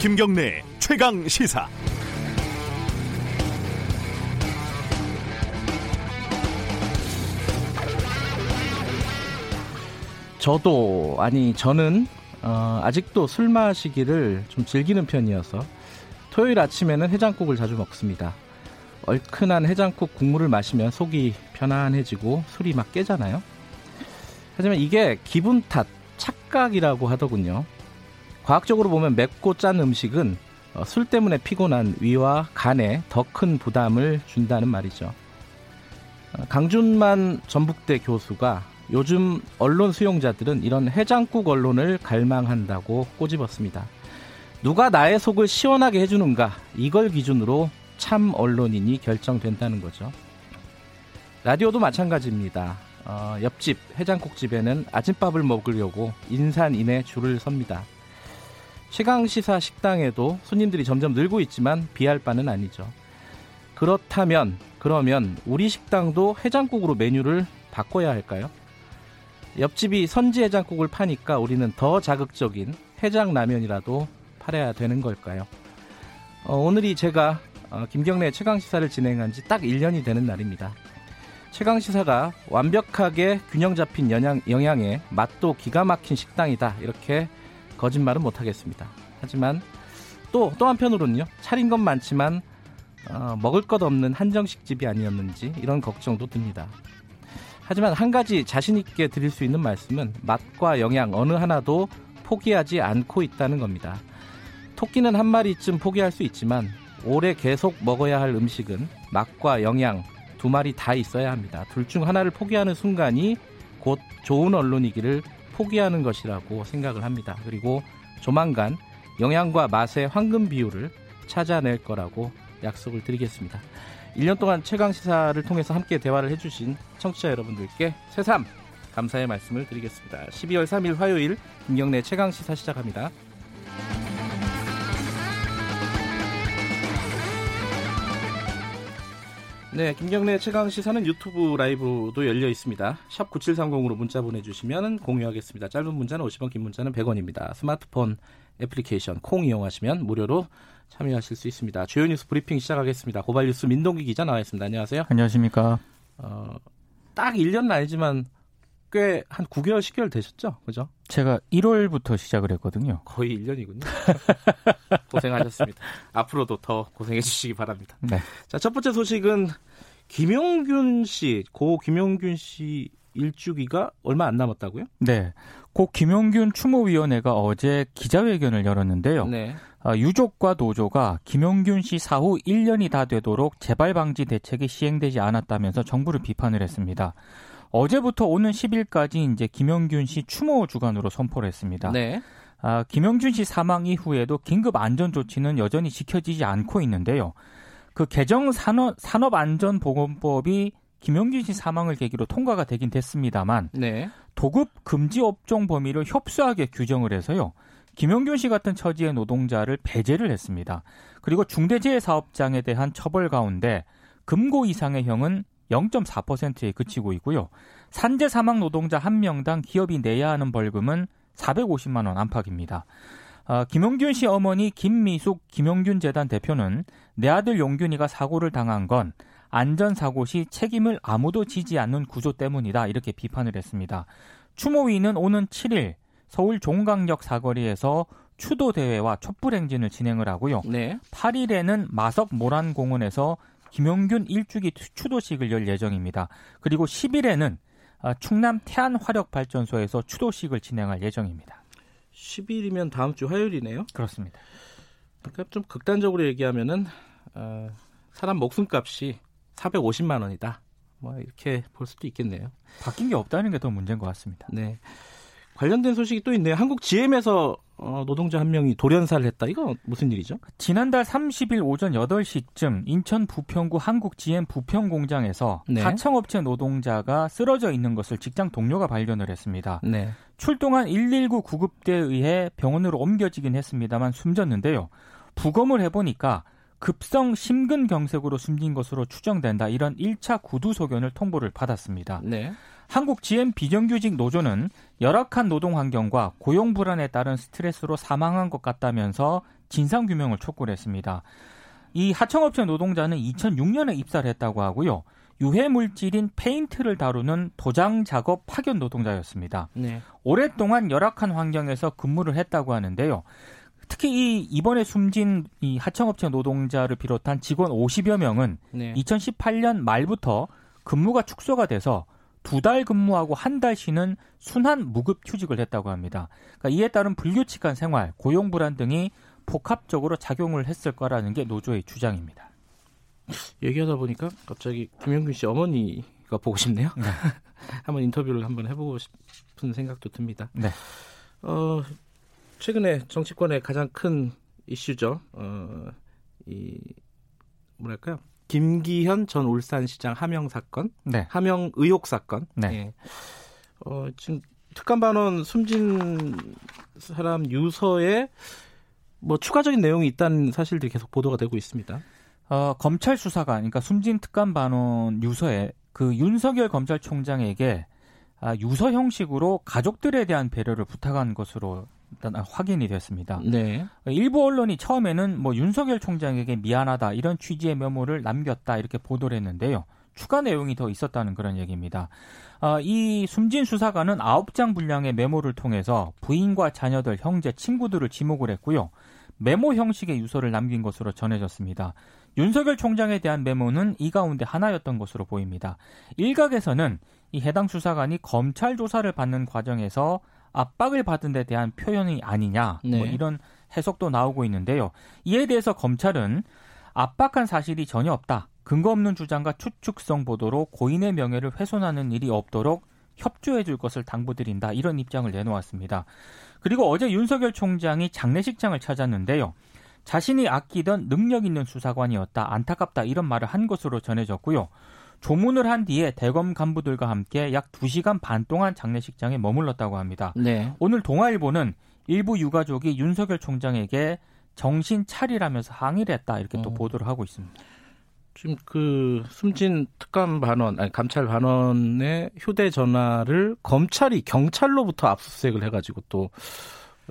김경래 최강 시사. 저도 아니 저는 어, 아직도 술 마시기를 좀 즐기는 편이어서 토요일 아침에는 해장국을 자주 먹습니다. 얼큰한 해장국 국물을 마시면 속이 편안해지고 술이 막 깨잖아요. 하지만 이게 기분 탓, 착각이라고 하더군요. 과학적으로 보면 맵고 짠 음식은 어, 술 때문에 피곤한 위와 간에 더 큰 부담을 준다는 말이죠. 어, 강준만 전북대 교수가 요즘 언론 수용자들은 이런 해장국 언론을 갈망한다고 꼬집었습니다. 누가 나의 속을 시원하게 해주는가 이걸 기준으로 참 언론인이 결정된다는 거죠. 라디오도 마찬가지입니다. 어, 옆집 해장국집에는 아침밥을 먹으려고 인산인해 줄을 섭니다. 최강시사 식당에도 손님들이 점점 늘고 있지만 비할 바는 아니죠. 그렇다면 그러면 우리 식당도 해장국으로 메뉴를 바꿔야 할까요? 옆집이 선지 해장국을 파니까 우리는 더 자극적인 해장라면이라도 팔아야 되는 걸까요? 어, 오늘이 제가 어, 김경래 최강시사를 진행한 지 딱 1년이 되는 날입니다. 최강시사가 완벽하게 균형 잡힌 영양, 영양에 맛도 기가 막힌 식당이다. 이렇게 거짓말은 못하겠습니다. 하지만 또, 또 한편으로는요. 차린 건 많지만 어, 먹을 것 없는 한정식 집이 아니었는지 이런 걱정도 듭니다. 하지만 한 가지 자신 있게 드릴 수 있는 말씀은 맛과 영양 어느 하나도 포기하지 않고 있다는 겁니다. 토끼는 한 마리쯤 포기할 수 있지만 오래 계속 먹어야 할 음식은 맛과 영양 두 마리 다 있어야 합니다. 둘 중 하나를 포기하는 순간이 곧 좋은 언론이기를 포기하는 것이라고 생각을 합니다. 그리고 조만간 영양과 맛의 황금 비율을 찾아낼 거라고 약속을 드리겠습니다. 1년 동안 최강 시사를 통해서 함께 대화를 해주신 청취자 여러분들께 새삼 감사의 말씀을 드리겠습니다. 12월 3일 화요일 김경래 최강 시사 시작합니다. 네, 김경래 최강 시사는 유튜브 라이브도 열려 있습니다. 샵 9730으로 문자 보내주시면 공유하겠습니다. 짧은 문자는 50원, 긴 문자는 100원입니다. 스마트폰 애플리케이션 콩 이용하시면 무료로 참여하실 수 있습니다. 주요 뉴스 브리핑 시작하겠습니다. 고발 뉴스 민동기 기자 나와 있습니다. 안녕하세요. 안녕하십니까. 어, 딱 1년은 아니지만 꽤 한 9개월, 10개월 되셨죠? 그죠? 제가 1월부터 시작을 했거든요. 거의 1년이군요. 고생하셨습니다. 앞으로도 더 고생해 주시기 바랍니다. 네. 자, 첫 번째 소식은 김용균 씨, 고 김용균 씨 일주기가 얼마 안 남았다고요? 네. 고 김용균 추모위원회가 어제 기자회견을 열었는데요. 네. 어, 유족과 노조가 김용균 씨 사후 1년이 다 되도록 재발 방지 대책이 시행되지 않았다면서 정부를 비판을 했습니다. 어제부터 오는 10일까지 이제 김용균 씨 추모 주간으로 선포를 했습니다. 네. 아, 김용균 씨 사망 이후에도 긴급 안전 조치는 여전히 지켜지지 않고 있는데요. 그 개정 산업, 산업안전보건법이 김용균 씨 사망을 계기로 통과가 되긴 됐습니다만 네. 도급 금지 업종 범위를 협소하게 규정을 해서요. 김용균 씨 같은 처지의 노동자를 배제를 했습니다. 그리고 중대재해 사업장에 대한 처벌 가운데 금고 이상의 형은 0.4%에 그치고 있고요. 산재 사망 노동자 한 명당 기업이 내야 하는 벌금은 450만 원 안팎입니다. 어, 김용균 씨 어머니 김미숙 김용균 재단 대표는 내 아들 용균이가 사고를 당한 건 안전사고 시 책임을 아무도 지지 않는 구조 때문이다 이렇게 비판을 했습니다. 추모위는 오는 7일 서울 종강역 사거리에서 추도 대회와 촛불 행진을 진행을 하고요. 네. 8일에는 마석 모란 공원에서 김용균 일주기 추도식을 열 예정입니다. 그리고 10일에는 아, 충남 태안 화력 발전소에서 추도식을 진행할 예정입니다. 10일이면 다음 주 화요일이네요. 그렇습니다. 그러니까 좀 극단적으로 얘기하면은 어, 사람 목숨값이 450만 원이다. 뭐 이렇게 볼 수도 있겠네요. 바뀐 게 없다는 게 더 문제인 것 같습니다. 네. 관련된 소식이 또 있네요. 한국 GM에서 어, 노동자 한 명이 돌연사를 했다. 이거 무슨 일이죠? 지난달 30일 오전 8시쯤 인천 부평구 한국 GM 부평 공장에서 네. 하청업체 노동자가 쓰러져 있는 것을 직장 동료가 발견을 했습니다. 네. 출동한 119 구급대에 의해 병원으로 옮겨지긴 했습니다만 숨졌는데요. 부검을 해보니까 급성 심근경색으로 숨진 것으로 추정된다. 이런 1차 구두 소견을 통보를 받았습니다. 네. 한국 GM 비정규직 노조는 열악한 노동 환경과 고용 불안에 따른 스트레스로 사망한 것 같다면서 진상 규명을 촉구를 했습니다. 이 하청업체 노동자는 2006년에 입사를 했다고 하고요. 유해 물질인 페인트를 다루는 도장 작업 파견 노동자였습니다. 네. 오랫동안 열악한 환경에서 근무를 했다고 하는데요. 특히 이 이번에 숨진 이 하청업체 노동자를 비롯한 직원 50여 명은 네. 2018년 말부터 근무가 축소가 돼서 두 달 근무하고 한 달 쉬는 순환 무급 휴직을 했다고 합니다. 그러니까 이에 따른 불규칙한 생활, 고용 불안 등이 복합적으로 작용을 했을 거라는 게 노조의 주장입니다. 얘기하다 보니까 갑자기 김영균 씨 어머니가 보고 싶네요. 네. 한번 인터뷰를 한번 해보고 싶은 생각도 듭니다. 네. 어, 최근에 정치권의 가장 큰 이슈죠. 어, 이 뭐랄까요? 김기현 전 울산시장 하명 사건, 네. 하명 의혹 사건. 네. 예. 어, 지금 특감반원 숨진 사람 유서에 뭐 추가적인 내용이 있다는 사실들이 계속 보도가 되고 있습니다. 어, 검찰 수사가 그러니까 숨진 특감 반원 유서에 그 윤석열 검찰총장에게 아, 유서 형식으로 가족들에 대한 배려를 부탁한 것으로 일단 확인이 됐습니다. 네. 일부 언론이 처음에는 뭐 윤석열 총장에게 미안하다 이런 취지의 메모를 남겼다 이렇게 보도를 했는데요. 추가 내용이 더 있었다는 그런 얘기입니다. 어, 이 숨진 수사관은 9장 분량의 메모를 통해서 부인과 자녀들, 형제, 친구들을 지목을 했고요. 메모 형식의 유서를 남긴 것으로 전해졌습니다. 윤석열 총장에 대한 메모는 이 가운데 하나였던 것으로 보입니다. 일각에서는 이 해당 수사관이 검찰 조사를 받는 과정에서 압박을 받은 데 대한 표현이 아니냐 뭐 네. 뭐 이런 해석도 나오고 있는데요. 이에 대해서 검찰은 압박한 사실이 전혀 없다. 근거 없는 주장과 추측성 보도로 고인의 명예를 훼손하는 일이 없도록 협조해 줄 것을 당부드린다. 이런 입장을 내놓았습니다. 그리고 어제 윤석열 총장이 장례식장을 찾았는데요. 자신이 아끼던 능력 있는 수사관이었다. 안타깝다. 이런 말을 한 것으로 전해졌고요. 조문을 한 뒤에 대검 간부들과 함께 약 2시간 반 동안 장례식장에 머물렀다고 합니다. 네. 오늘 동아일보는 일부 유가족이 윤석열 총장에게 정신 차리라면서 항의를 했다. 이렇게 또 어. 보도를 하고 있습니다. 지금 그 숨진 특감 반원, 아니 감찰 반원의 휴대 전화를 검찰이 경찰로부터 압수수색을 해가지고 또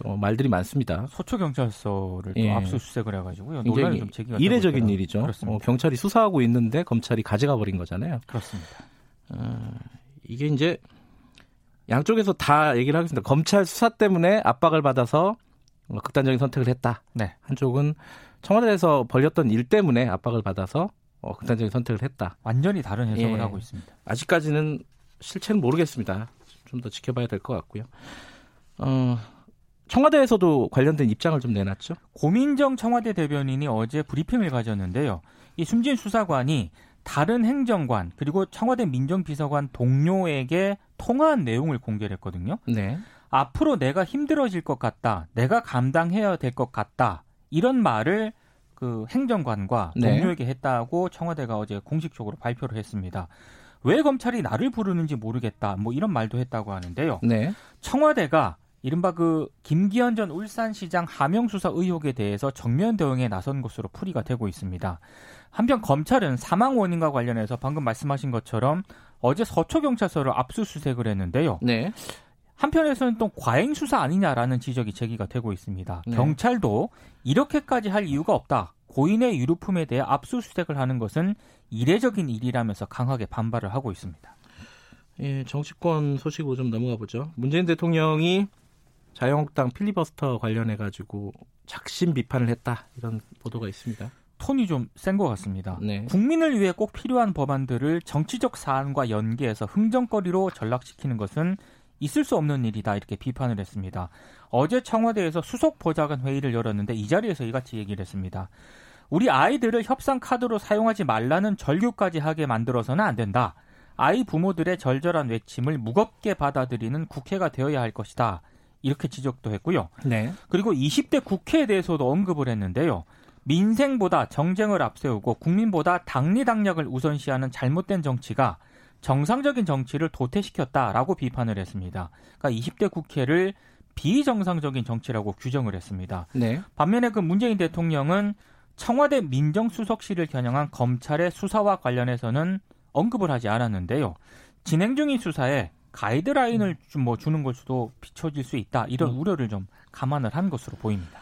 어, 말들이 많습니다. 서초 경찰서를 예. 압수수색을 해가지고요. 논란이 좀 제기가 이례적인 일이죠. 어, 경찰이 수사하고 있는데 검찰이 가져가 버린 거잖아요. 그렇습니다. 어, 이게 이제 양쪽에서 다 얘기를 하겠습니다. 검찰 수사 때문에 압박을 받아서 극단적인 선택을 했다. 네. 한쪽은 청와대에서 벌렸던 일 때문에 압박을 받아서 어, 극단적인 선택을 했다. 완전히 다른 해석을 예. 하고 있습니다. 아직까지는 실체는 모르겠습니다. 좀 더 지켜봐야 될 것 같고요. 어, 청와대에서도 관련된 입장을 좀 내놨죠. 고민정 청와대 대변인이 어제 브리핑을 가졌는데요. 이 숨진 수사관이 다른 행정관 그리고 청와대 민정비서관 동료에게 통화한 내용을 공개를 했거든요. 네. 앞으로 내가 힘들어질 것 같다. 내가 감당해야 될 것 같다. 이런 말을 그 행정관과 네. 동료에게 네. 했다고 청와대가 어제 공식적으로 발표를 했습니다. 왜 검찰이 나를 부르는지 모르겠다. 뭐 이런 말도 했다고 하는데요. 네. 청와대가 이른바 그 김기현 전 울산시장 하명 수사 의혹에 대해서 정면 대응에 나선 것으로 풀이가 되고 있습니다. 한편 검찰은 사망 원인과 관련해서 방금 말씀하신 것처럼 어제 서초 경찰서를 압수수색을 했는데요. 네. 한편에서는 또 과잉 수사 아니냐라는 지적이 제기가 되고 있습니다. 네. 경찰도 이렇게까지 할 이유가 없다. 고인의 유류품에 대해 압수수색을 하는 것은 이례적인 일이라면서 강하게 반발을 하고 있습니다. 예, 정치권 소식으로 좀 넘어가 보죠. 문재인 대통령이 자유한국당 필리버스터 관련해 가지고 작심 비판을 했다 이런 보도가 있습니다. 톤이 좀 센 것 같습니다. 네. 국민을 위해 꼭 필요한 법안들을 정치적 사안과 연계해서 흥정거리로 전락시키는 것은 있을 수 없는 일이다 이렇게 비판을 했습니다. 어제 청와대에서 수석 보좌관 회의를 열었는데 이 자리에서 이같이 얘기를 했습니다. 우리 아이들을 협상 카드로 사용하지 말라는 절규까지 하게 만들어서는 안 된다. 아이 부모들의 절절한 외침을 무겁게 받아들이는 국회가 되어야 할 것이다. 이렇게 지적도 했고요. 네. 그리고 20대 국회에 대해서도 언급을 했는데요. 민생보다 정쟁을 앞세우고 국민보다 당리당략을 우선시하는 잘못된 정치가 정상적인 정치를 도태시켰다라고 비판을 했습니다. 그러니까 20대 국회를 비정상적인 정치라고 규정을 했습니다. 네. 반면에 그 문재인 대통령은 청와대 민정수석실을 겨냥한 검찰의 수사와 관련해서는 언급을 하지 않았는데요. 진행 중인 수사에 가이드라인을 좀 뭐 주는 걸 수도 비춰질 수 있다 이런 음. 우려를 좀 감안을 한 것으로 보입니다.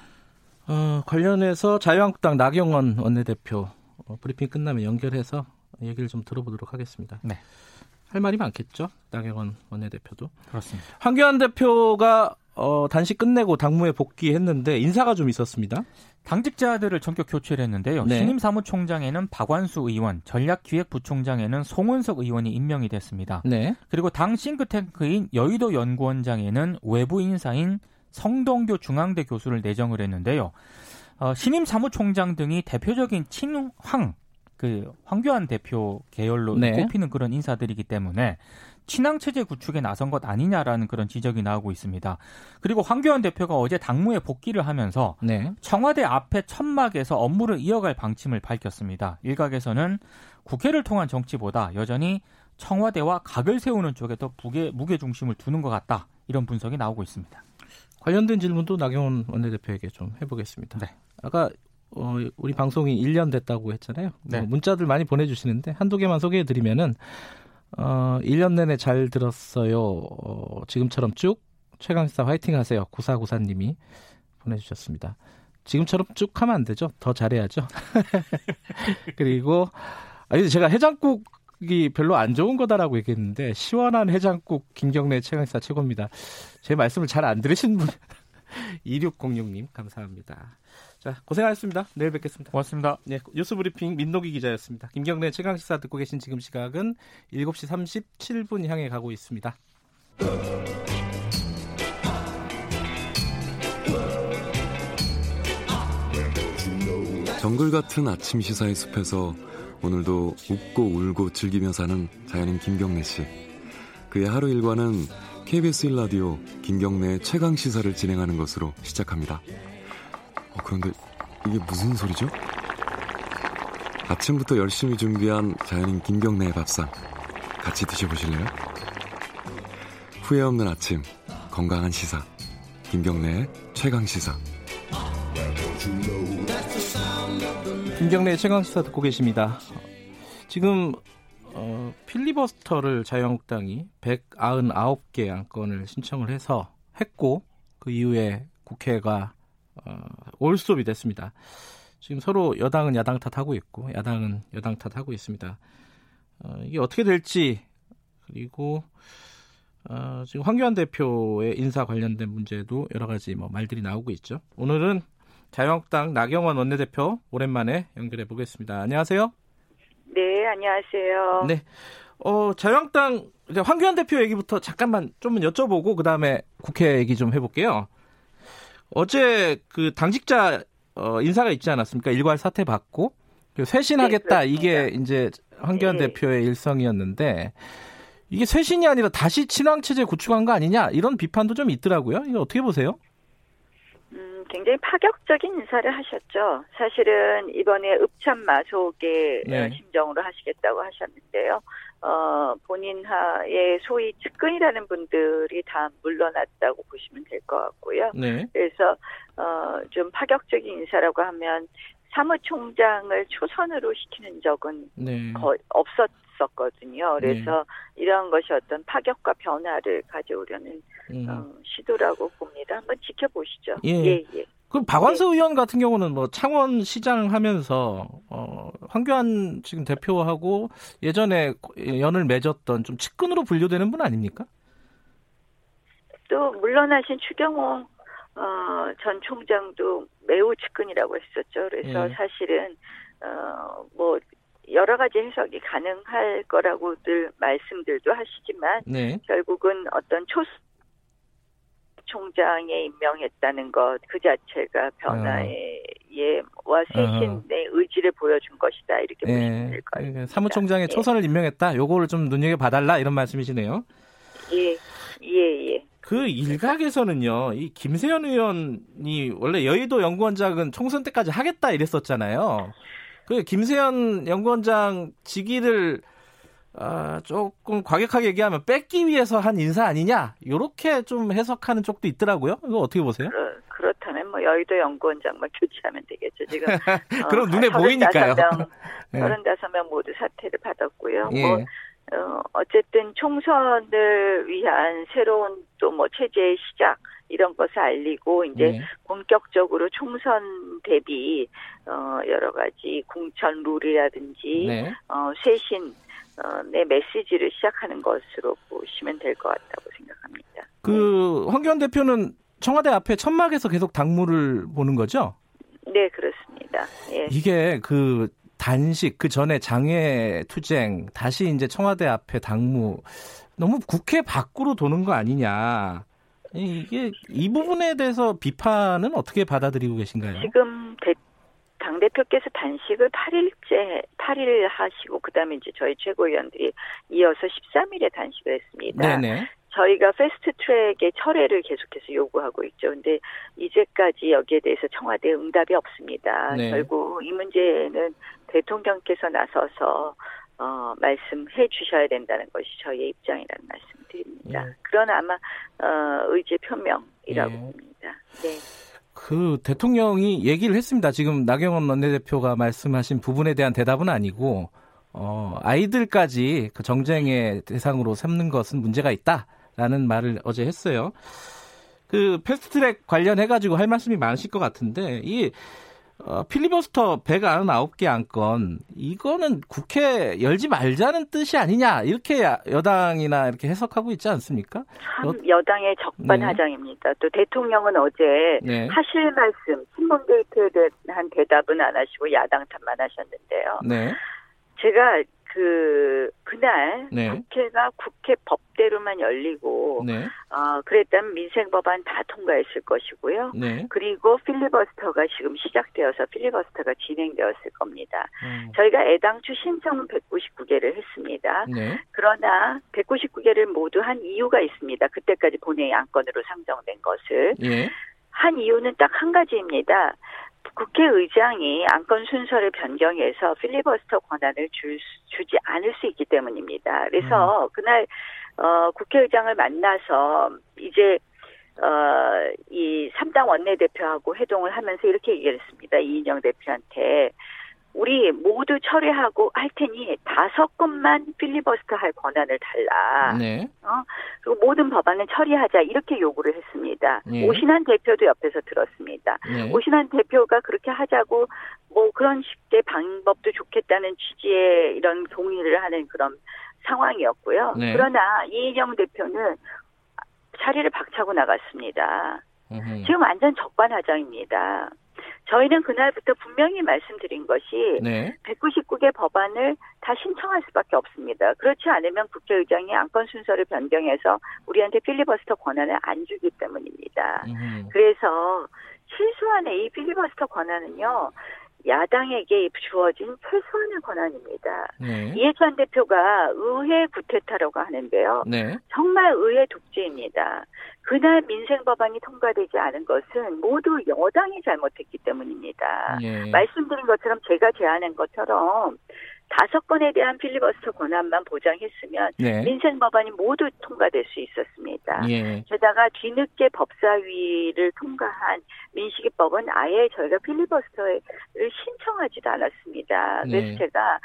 어, 관련해서 자유한국당 나경원 원내대표 어, 브리핑 끝나면 연결해서 얘기를 좀 들어보도록 하겠습니다. 네. 할 말이 많겠죠. 나경원 원내대표도. 그렇습니다. 황교안 대표가 어, 단식 끝내고 당무에 복귀했는데 인사가 좀 있었습니다. 당직자들을 전격 교체를 했는데요. 네. 신임 사무총장에는 박완수 의원, 전략기획부총장에는 송은석 의원이 임명이 됐습니다. 네. 그리고 당 싱크탱크인 여의도 연구원장에는 외부 인사인 성동교 중앙대 교수를 내정을 했는데요. 어, 신임 사무총장 등이 대표적인 친황, 그 황교안 대표 계열로 네. 꼽히는 그런 인사들이기 때문에 친황 체제 구축에 나선 것 아니냐라는 그런 지적이 나오고 있습니다. 그리고 황교안 대표가 어제 당무에 복귀를 하면서 네. 청와대 앞에 천막에서 업무를 이어갈 방침을 밝혔습니다. 일각에서는 국회를 통한 정치보다 여전히 청와대와 각을 세우는 쪽에 더 무게, 무게 중심을 두는 것 같다. 이런 분석이 나오고 있습니다. 관련된 질문도 나경원 원내대표에게 좀 해보겠습니다. 네. 아까 어, 우리 방송이 1년 됐다고 했잖아요. 네. 뭐 문자들 많이 보내주시는데 한두 개만 소개해드리면은 어, 1년 내내 잘 들었어요. 어, 지금처럼 쭉 최강시사 화이팅 하세요. 구사구사님이 보내주셨습니다. 지금처럼 쭉 하면 안 되죠. 더 잘해야죠. 그리고 아니 제가 해장국이 별로 안 좋은 거다라고 얘기했는데 시원한 해장국 김경래 최강시사 최고입니다. 제 말씀을 잘 안 들으신 분 2606님 감사합니다. 자 고생하셨습니다. 내일 뵙겠습니다. 고맙습니다. 네, 뉴스 브리핑 민노기 기자였습니다. 김경래 최강 시사 듣고 계신 지금 시각은 7시 37분 향해 가고 있습니다. 정글 같은 아침 시사의 숲에서 오늘도 웃고 울고 즐기며 사는 자연인 김경래 씨. 그의 하루 일과는 KBS 1라디오 김경래의 최강 시사를 진행하는 것으로 시작합니다. 어, 그런데 이게 무슨 소리죠? 아침부터 열심히 준비한 자연인 김경래의 밥상 같이 드셔보실래요? 후회 없는 아침 건강한 시사 김경래의 최강 시사 김경래 최강 시사 듣고 계십니다. 지금 어, 필리버스터를 자유한국당이 199개 안건을 신청을 해서 했고 그 이후에 국회가 어, 올스톱이 됐습니다. 지금 서로 여당은 야당 탓하고 있고 야당은 여당 탓하고 있습니다. 어, 이게 어떻게 될지 그리고 어, 지금 황교안 대표의 인사 관련된 문제도 여러 가지 뭐 말들이 나오고 있죠. 오늘은 자유한국당 나경원 원내대표 오랜만에 연결해 보겠습니다. 안녕하세요. 네, 안녕하세요. 네. 어, 자유한국당 황교안 대표 얘기부터 잠깐만 좀 여쭤보고 그다음에 국회 얘기 좀 해볼게요. 어제 그 당직자 어, 인사가 있지 않았습니까? 일괄 사퇴 받고 그리고 쇄신하겠다 네, 이게. 이제 황교안 네. 대표의 일성이었는데 이게 쇄신이 아니라 다시 친황 체제 구축한 거 아니냐 이런 비판도 좀 있더라고요. 이거 어떻게 보세요? 음, 굉장히 파격적인 인사를 하셨죠. 사실은 이번에 읍참마속의 네. 어, 심정으로 하시겠다고 하셨는데요. 어, 본인 하에 소위 측근이라는 분들이 다 물러났다고 보시면 될 것 같고요. 네. 그래서 어, 좀 파격적인 인사라고 하면 사무총장을 초선으로 시키는 적은 네. 거의 없었었거든요. 그래서 이러한 것이 어떤 파격과 변화를 가져오려는 음. 어, 시도라고 봅니다. 한번 지켜보시죠. 예. 예, 예. 그럼 박완서 의원 같은 경우는 뭐 창원 시장 하면서 어, 황교안 지금 대표하고 예전에 연을 맺었던 좀 측근으로 분류되는 분 아닙니까? 또 물러나신 추경호 어, 전 총장도 매우 측근이라고 했었죠. 그래서 예. 사실은 어, 뭐 여러 가지 해석이 가능할 거라고들 말씀들도 하시지만 네. 결국은 어떤 초 총장에 임명했다는 것 그 자체가 변화의 예와 쇄신의 의지를 보여준 것이다 이렇게 보시면 예. 될것 같습니다. 그러니까 사무총장의 예. 초선을 임명했다. 요거를 좀 눈여겨 봐달라 이런 말씀이시네요. 예, 예, 예. 그 일각에서는요, 이 김세현 의원이 원래 여의도 연구원장은 총선 때까지 하겠다 이랬었잖아요. 그 김세현 연구원장 직위를 아, 조금 과격하게 얘기하면 뺏기 위해서 한 인사 아니냐? 요렇게 좀 해석하는 쪽도 있더라고요. 이거 어떻게 보세요? 그렇, 그렇다면 뭐 여의도 연구원장만 교체하면 되겠죠. 지금 어, 그럼 눈에 보이니까요. 35명, 예. 35명 모두 사퇴를 받았고요. 예. 뭐 어, 어쨌든 총선을 위한 새로운 또 뭐 체제의 시작 이런 것을 알리고 이제 네. 본격적으로 총선 대비 어 여러 가지 공천 룰이라든지 네. 어 쇄신 어, 내 메시지를 시작하는 것으로 보시면 될 것 같다고 생각합니다. 그 황교안 대표는 청와대 앞에 천막에서 계속 당무를 보는 거죠? 네, 그렇습니다. 예. 이게 그 단식 그 전에 장애 투쟁 다시 이제 청와대 앞에 당무 너무 국회 밖으로 도는 거 아니냐. 이게 이 부분에 대해서 비판은 어떻게 받아들이고 계신가요? 지금 대, 당 대표께서 단식을 8일째 8일 하시고 그 다음에 이제 저희 최고위원들이 이어서 13일에 단식을 했습니다. 네네. 저희가 패스트 트랙의 철회를 계속해서 요구하고 있죠. 근데 이제까지 여기에 대해서 청와대 응답이 없습니다. 네. 결국 이 문제는 대통령께서 나서서 어, 말씀해 주셔야 된다는 것이 저희의 입장이라는 말씀드립니다. 예. 그러나 아마 어, 의제 표명이라고 예. 봅니다. 네. 그 대통령이 얘기를 했습니다. 지금 나경원 원내대표가 말씀하신 부분에 대한 대답은 아니고 어, 아이들까지 그 정쟁의 대상으로 삼는 것은 문제가 있다라는 말을 어제 했어요. 그 패스트트랙 관련해 가지고 할 말씀이 많으실 것 같은데 이 어, 필리버스터 199개 안건 이거는 국회 열지 말자는 뜻이 아니냐 이렇게 야- 여당이나 이렇게 해석하고 있지 않습니까? 참 어- 여당의 네. 적반하장입니다. 또 대통령은 어제 네. 하실 말씀, 신문 게이트에 대한 대답은 안 하시고 야당 탓만 하셨는데요. 네. 제가 그 그날 네. 국회가 국회 법대로만 열리고 네. 어, 그랬다면 민생 법안 다 통과했을 것이고요. 네. 그리고 필리버스터가 지금 시작되어서 필리버스터가 진행되었을 겁니다. 음, 저희가 애당초 신청은 199개를 했습니다. 네. 그러나 199개를 모두 한 이유가 있습니다. 그때까지 본회의 안건으로 상정된 것을. 예. 한 이유는 딱 한 가지입니다. 국회의장이 안건 순서를 변경해서 필리버스터 권한을 줄, 수- 주지 않을 수 있기 때문입니다. 그래서 그날 어, 국회의장을 만나서 이제 어, 이 3당 원내대표하고 회동을 하면서 이렇게 얘기를 했습니다. 이인영 대표한테. 우리 모두 철회하고 할 테니 다섯 건만 필리버스터 할 권한을 달라. 네. 그리고 모든 법안은 처리하자 이렇게 요구를 했습니다. 예. 오신환 대표도 옆에서 들었습니다. 네. 오신환 대표가 그렇게 하자고 뭐 그런 식의 방법도 좋겠다는 취지의 이런 동의를 하는 그런 상황이었고요. 네. 그러나 이인영 대표는 자리를 박차고 나갔습니다. 음흠. 지금 완전 적반하장입니다. 저희는 그날부터 분명히 말씀드린 것이 네. 199개 법안을 다 신청할 수밖에 없습니다. 그렇지 않으면 국회의장이 안건 순서를 변경해서 우리한테 필리버스터 권한을 안 주기 때문입니다. 음흠. 그래서 최소한의 이 필리버스터 권한은요, 야당에게 주어진 최소한의 권한입니다. 네. 이해찬 대표가 의회 구태타라고 하는데요. 네. 정말 의회 독재입니다. 그날 민생 법안이 통과되지 않은 것은 모두 여당이 잘못했기 때문입니다. 예. 말씀드린 것처럼 제가 제안한 것처럼 다섯 건에 대한 필리버스터 권한만 보장했으면 네. 민생 법안이 모두 통과될 수 있었습니다. 예. 게다가 뒤늦게 법사위를 통과한 민식이법은 아예 저희가 필리버스터를 신청하지도 않았습니다. 그래서 네. 제가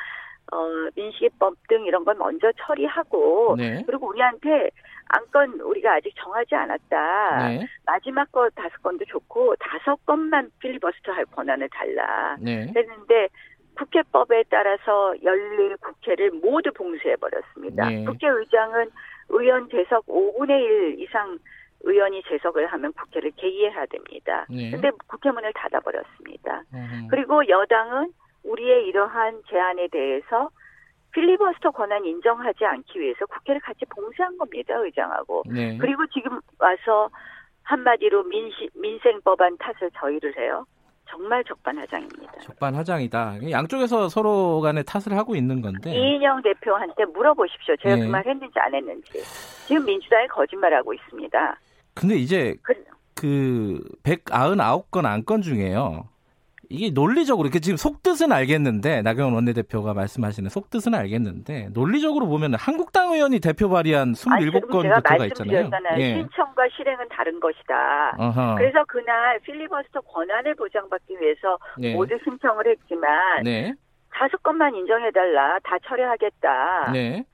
어, 민식이법 등 이런 건 먼저 처리하고 네. 그리고 우리한테 안건 우리가 아직 정하지 않았다. 네. 마지막 거 다섯 건도 좋고 다섯 건만 필리버스터 할 권한을 달라. 네. 했는데 국회법에 따라서 열릴 국회를 모두 봉쇄해 버렸습니다. 네. 국회의장은 의원 재석 5분의 1 이상 의원이 재석을 하면 국회를 개의해야 됩니다. 네. 근데 국회 문을 닫아 버렸습니다. 음흠. 그리고 여당은 우리의 이러한 제안에 대해서 필리버스터 권한 인정하지 않기 위해서 국회를 같이 봉쇄한 겁니다, 의장하고. 네. 그리고 지금 와서 한마디로 민시, 민생 법안 탓을 저희를 해요. 정말 적반하장입니다. 적반하장이다. 양쪽에서 서로 간에 탓을 하고 있는 건데. 이인영 대표한테 물어보십시오. 제가 네. 그말 했는지 안 했는지. 지금 민주당이 거짓말하고 있습니다. 근데 이제 그, 그 199건 안건 중에요. 이게 논리적으로 이렇게 지금 속뜻은 알겠는데 나경원 원내대표가 말씀하시는 속뜻은 알겠는데 논리적으로 보면 한국당 의원이 대표 발의한 아니, 지금 27건 제가 부터가 있잖아요. 예. 신청과 실행은 다른 것이다. 어허. 그래서 그날 필리버스터 권한을 보장받기 위해서 네. 모두 신청을 했지만 네. 다섯 건만 인정해달라. 다 철회하겠다. 네.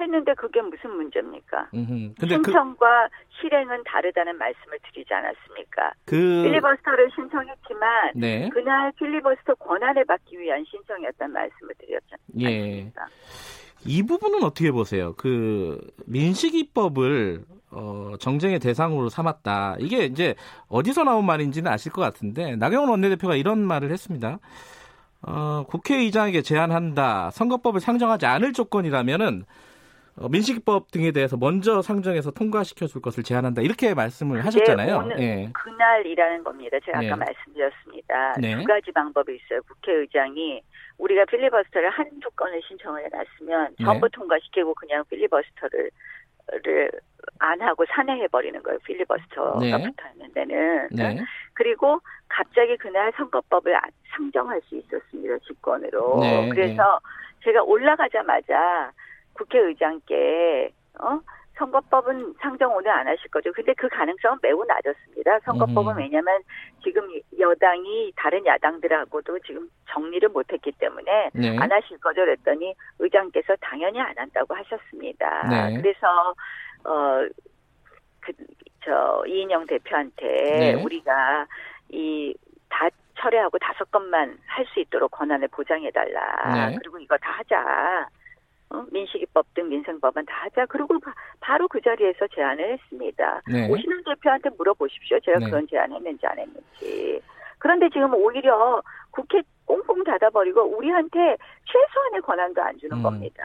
했는데 그게 무슨 문제입니까? 음흠. 근데 그, 신청과 실행은 다르다는 말씀을 드리지 않았습니까? 그, 필리버스터를 신청했지만 네. 그날 필리버스터 권한을 받기 위한 신청이었다는 말씀을 드렸지 예. 않습니까? 이 부분은 어떻게 보세요? 그 민식이법을 어, 정쟁의 대상으로 삼았다. 이게 이제 어디서 나온 말인지는 아실 것 같은데 나경원 원내대표가 이런 말을 했습니다. 어, 국회의장에게 제안한다. 선거법을 상정하지 않을 조건이라면은 어, 민식이법 등에 대해서 먼저 상정해서 통과시켜 줄 것을 제안한다. 이렇게 말씀을 하셨잖아요. 오늘 예. 그날이라는 겁니다. 제가 아까 네. 말씀드렸습니다. 네. 두 가지 방법이 있어요. 국회의장이 우리가 필리버스터를 한두 건을 신청을 해놨으면 네. 전부 통과시키고 그냥 필리버스터를 를안 하고 산회해 버리는 거예요. 필리버스터가 네. 붙어 있는 데는. 네. 그리고 갑자기 그날 선거법을 아- 상정할 수 있었습니다. 집권으로. 네, 그래서 제가 올라가자마자 국회의장께 어? 선거법은 상정 오늘 안 하실 거죠. 근데 그 가능성은 매우 낮았습니다. 선거법은 음. 왜냐하면 지금 여당이 다른 야당들하고도 지금 정리를 못했기 때문에 네. 안 하실 거죠. 그랬더니 의장께서 당연히 안 한다고 하셨습니다. 네. 그래서 어 그 저 이인영 대표한테 네. 우리가 이 다 철회하고 다섯 건만 할 수 있도록 권한을 보장해달라. 네. 그리고 이거 다 하자. 어? 민식이법 등 민생법은 다 하자. 그리고 바, 로그 자리에서 제안을 했습니다. 네. 오신환 대표한테 물어보십시오. 제가 네. 그런 제안했는지 안 했는지. 그런데 지금 오히려 국회 꽁꽁 닫아버리고 우리한테 최소한의 권한도 안 주는 음. 겁니다.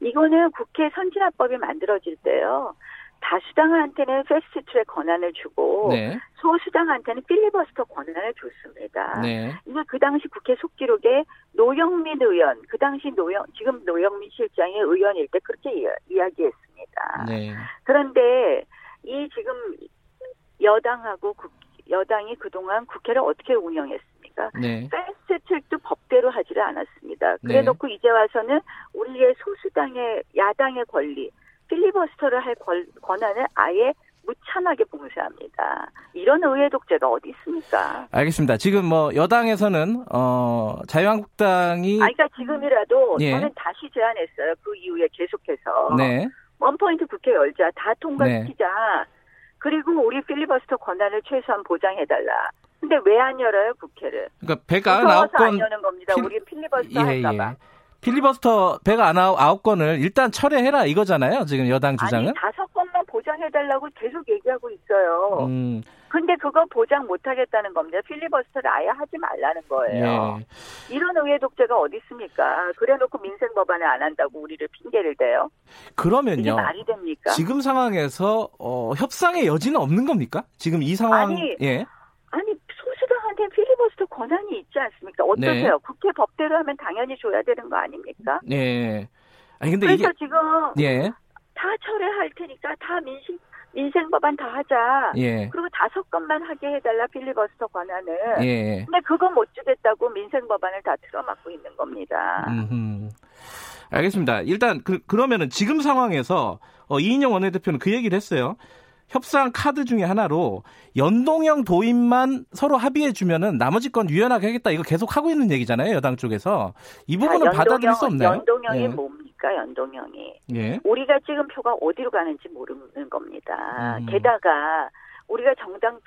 이거는 국회 선진화법이 만들어질 때요. 다수당한테는 패스트 트랙 권한을 주고 네. 소수당한테는 필리버스터 권한을 줬습니다. 네. 이게 그 당시 국회 속기록에 노영민 의원, 그 당시 노영, 지금 노영민 실장이 의원일 때 그렇게 이야, 이야기했습니다. 네. 그런데 이 지금 여당하고 국, 여당이 그동안 국회를 어떻게 운영했습니까? 네. 패스트 트랙도 법대로 하지를 않았습니다. 네. 그래 놓고 이제 와서는 우리의 소수당의 야당의 권리, 필리버스터를 할 권, 권한을 아예 무참하게 봉쇄합니다. 이런 의회 독재가 어디 있습니까? 알겠습니다. 지금 뭐 여당에서는 어 자유한국당이 아, 그러니까 지금이라도 예. 저는 다시 제안했어요. 그 이후에 계속해서 네. 원포인트 국회 열자, 다 통과시키자. 그리고 우리 필리버스터 권한을 최소한 보장해달라. 근데 왜 안 열어요 국회를? 그러니까 배가 무서워서 아홉 건안 여는 겁니다. 필- 우리 필리버스터 예, 할까봐. 예. 필리버스터 배가 안 아홉, 건을 일단 철회해라 이거잖아요. 지금 여당 주장은. 아니 다섯 건만 보장해달라고 계속 얘기하고 있어요. 음, 근데 그거 보장 못하겠다는 겁니다. 필리버스터를 아예 하지 말라는 거예요. 예. 이런 의회 독재가 어디 있습니까? 그래놓고 민생 법안을 안 한다고 우리를 핑계를 대요. 그러면요. 말이 됩니까? 지금 상황에서 어, 협상의 여지는 없는 겁니까? 지금 이 상황 아니, 예. 아니 소수당한테 필리버스터 권한이 있지 않습니까? 어떠세요? 네. 국회 법대로 하면 당연히 줘야 되는 거 아닙니까? 예. 아니 근데 그래서 이게 지금 예. 다 철회할 테니까 다 민식 민생 법안 다 하자. 예. 그리고 다섯 건만 하게 해달라 필리버스터 권한을. 예. 근데 그거 못 주겠다고 민생 법안을 다 틀어막고 있는 겁니다. 음. 알겠습니다. 일단 그, 그러면은 지금 상황에서 어, 이인영 원내대표는 그 얘기를 했어요. 협상 카드 중에 하나로 연동형 도입만 서로 합의해 주면은 나머지 건 유연하게 하겠다 이거 계속 하고 있는 얘기잖아요 여당 쪽에서 이 부분은 자, 받아들일 수 없나요? 연동형이 예. 뭡니까? 연동형이. 예. 우리가 찍은 표가 어디로 가는지 모르는 겁니다. 음. 게다가 우리가 정당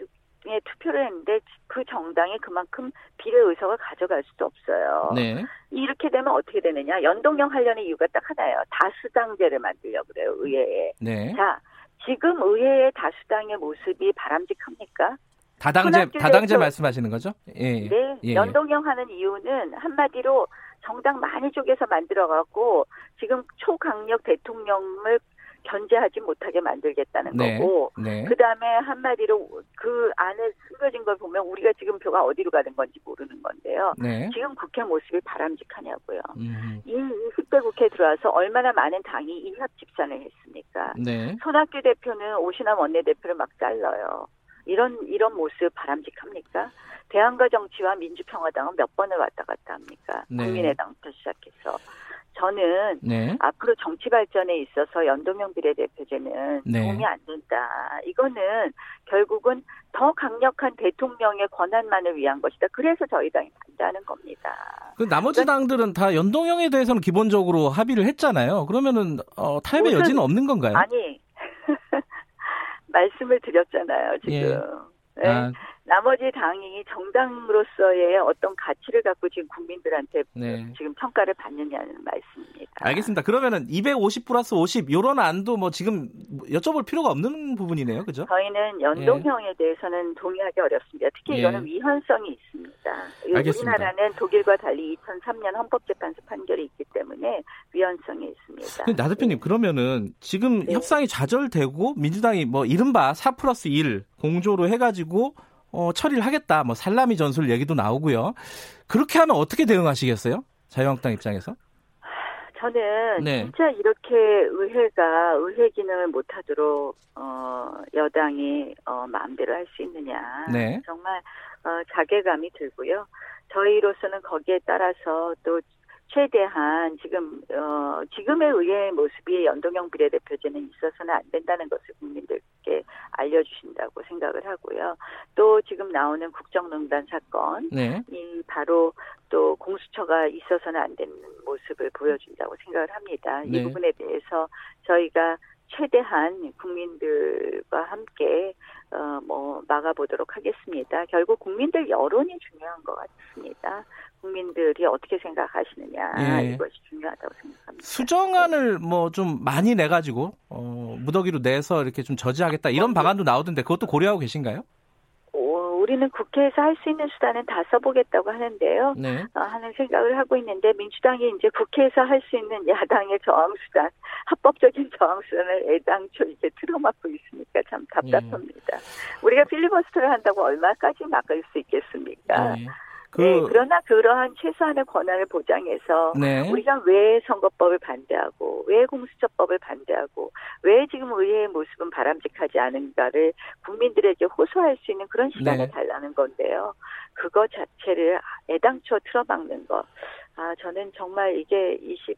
에 투표를 했는데 그 정당이 그만큼 비례 의석을 가져갈 수도 없어요. 네. 이렇게 되면 어떻게 되느냐? 연동형 하려는 이유가 딱 하나예요. 다수당제를 만들려고 그래요, 의회에. 네. 자, 지금 의회의 다수당의 모습이 바람직합니까? 다당제 다당제 말씀하시는 거죠? 예. 네, 예. 연동형 하는 이유는 한마디로 정당 많이 쪼개서 만들어 갖고 지금 초강력 대통령을 견제하지 못하게 만들겠다는 네. 거고, 네. 그 다음에 한마디로 그 안에 숨겨진 걸 보면 우리가 지금 표가 어디로 가는 건지 모르는 건데요. 네. 지금 국회 모습이 바람직하냐고요. 음. 이 20대 국회 들어와서 얼마나 많은 당이 이합 집산을 했습니까? 네. 손학규 대표는 오신환 원내대표를 막 잘라요. 이런 이런 모습 바람직합니까? 대한가 정치와 민주평화당은 몇 번을 왔다 갔다 합니까? 네. 국민의당부터 시작해서 저는 네. 앞으로 정치 발전에 있어서 연동형 비례대표제는 네. 도움이 안 된다. 이거는 결국은 더 강력한 대통령의 권한만을 위한 것이다. 그래서 저희 당이 반대하는 겁니다. 그 나머지 당들은 다 연동형에 대해서는 기본적으로 합의를 했잖아요. 그러면은 어, 타협의 여지는 없는 건가요? 아니 말씀을 드렸잖아요. 지금. 예. 네. 아, 나머지 당이 정당으로서의 어떤 가치를 갖고 지금 국민들한테 네. 지금 평가를 받느냐는 말씀입니다. 알겠습니다. 그러면은 250 플러스 50 요런 안도 뭐 지금 여쭤볼 필요가 없는 부분이네요. 그죠? 저희는 연동형에 대해서는 동의하기 어렵습니다. 특히 예. 이거는 위헌성이 있습니다. 알겠습니다. 우리나라는 독일과 달리 2003년 헌법재판소 판결이 있기 때문에 위헌성이 있습니다. 근데 나 대표님 그러면은 지금 네. 협상이 좌절되고 민주당이 뭐 이른바 4 플러스 1 공조로 해가지고 어, 처리를 하겠다. 뭐 살라미 전술 얘기도 나오고요. 그렇게 하면 어떻게 대응하시겠어요? 자유한국당 입장에서? 저는 네. 진짜 이렇게 의회가 의회 기능을 못하도록 어, 여당이 어, 마음대로 할 수 있느냐 네. 정말 어, 자괴감이 들고요. 저희로서는 거기에 따라서 또 최대한 지금 어, 지금의 의회의 모습이 연동형 비례대표제는 있어서는 안 된다는 것을 국민들께 알려주신다고 생각을 하고요. 또 지금 나오는 국정농단 사건 네. 이 바로 또 공수처가 있어서는 안 되는 모습을 보여준다고 생각을 합니다. 네. 이 부분에 대해서 저희가 최대한 국민들과 함께 어 뭐 막아보도록 하겠습니다. 결국 국민들 여론이 중요한 것 같습니다. 국민들이 어떻게 생각하시느냐 예. 이것이 중요하다고 생각합니다. 수정안을 뭐 좀 많이 내 가지고 어, 무더기로 내서 이렇게 좀 저지하겠다 이런 방안도 나오던데 그것도 고려하고 계신가요? 어, 우리는 국회에서 할 수 있는 수단은 다 써보겠다고 하는데요. 네. 어, 하는 생각을 하고 있는데 민주당이 이제 국회에서 할 수 있는 야당의 저항 수단, 합법적인 저항 수단을 애당초 이제 틀어막고 있으니까 참 답답합니다. 우리가 필리버스터를 한다고 얼마까지 막을 수 있겠습니까? 네. 그, 네, 그러나 그러한 최소한의 권한을 보장해서 네. 우리가 왜 선거법을 반대하고 왜 공수처법을 반대하고 왜 지금 의회의 모습은 바람직하지 않은가를 국민들에게 호소할 수 있는 그런 시간을 네. 달라는 건데요. 그거 자체를 애당초 틀어막는 것. 아, 저는 정말 이게 20,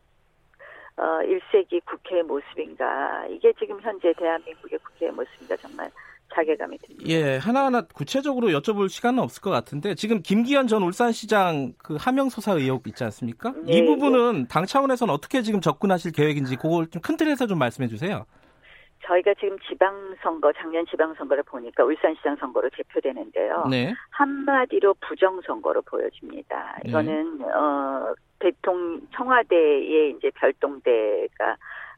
어, 1세기 국회의 모습인가. 이게 지금 현재 대한민국의 국회의 모습인가 정말 자괴감이 듭니다. 예, 하나하나 구체적으로 여쭤볼 시간은 없을 것 같은데 지금 김기현 전 울산시장 그 하명 수사 의혹 있지 않습니까? 네, 이 부분은 당 차원에서는 어떻게 지금 접근하실 계획인지 그걸 좀 큰 틀에서 좀 말씀해 주세요. 저희가 지금 지방선거, 작년 지방선거를 보니까 울산시장 선거로 대표되는데요. 네. 한마디로 부정선거로 보여집니다. 네. 이거는 어 대통령 청와대의 이제 별동대가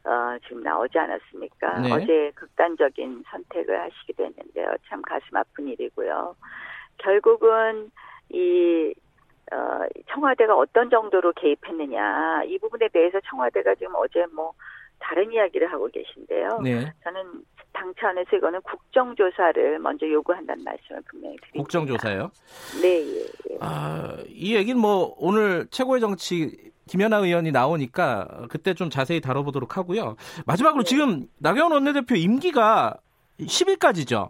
어 지금 나오지 않았습니까? 네. 어제 극단적인 선택을 하시게 됐는데요. 참 가슴 아픈 일이고요. 결국은 이 어, 청와대가 어떤 정도로 개입했느냐 이 부분에 대해서 청와대가 지금 어제 뭐 다른 이야기를 하고 계신데요. 네. 저는 당 차원에서 이거는 국정조사를 먼저 요구한다는 말씀을 분명히 드립니다. 국정조사요. 네, 예, 예. 아, 이 얘기는 뭐 오늘 최고의 정치 김연아 의원이 나오니까 그때 좀 자세히 다뤄보도록 하고요. 마지막으로 네. 지금 나경원 원내대표 임기가 10일까지죠.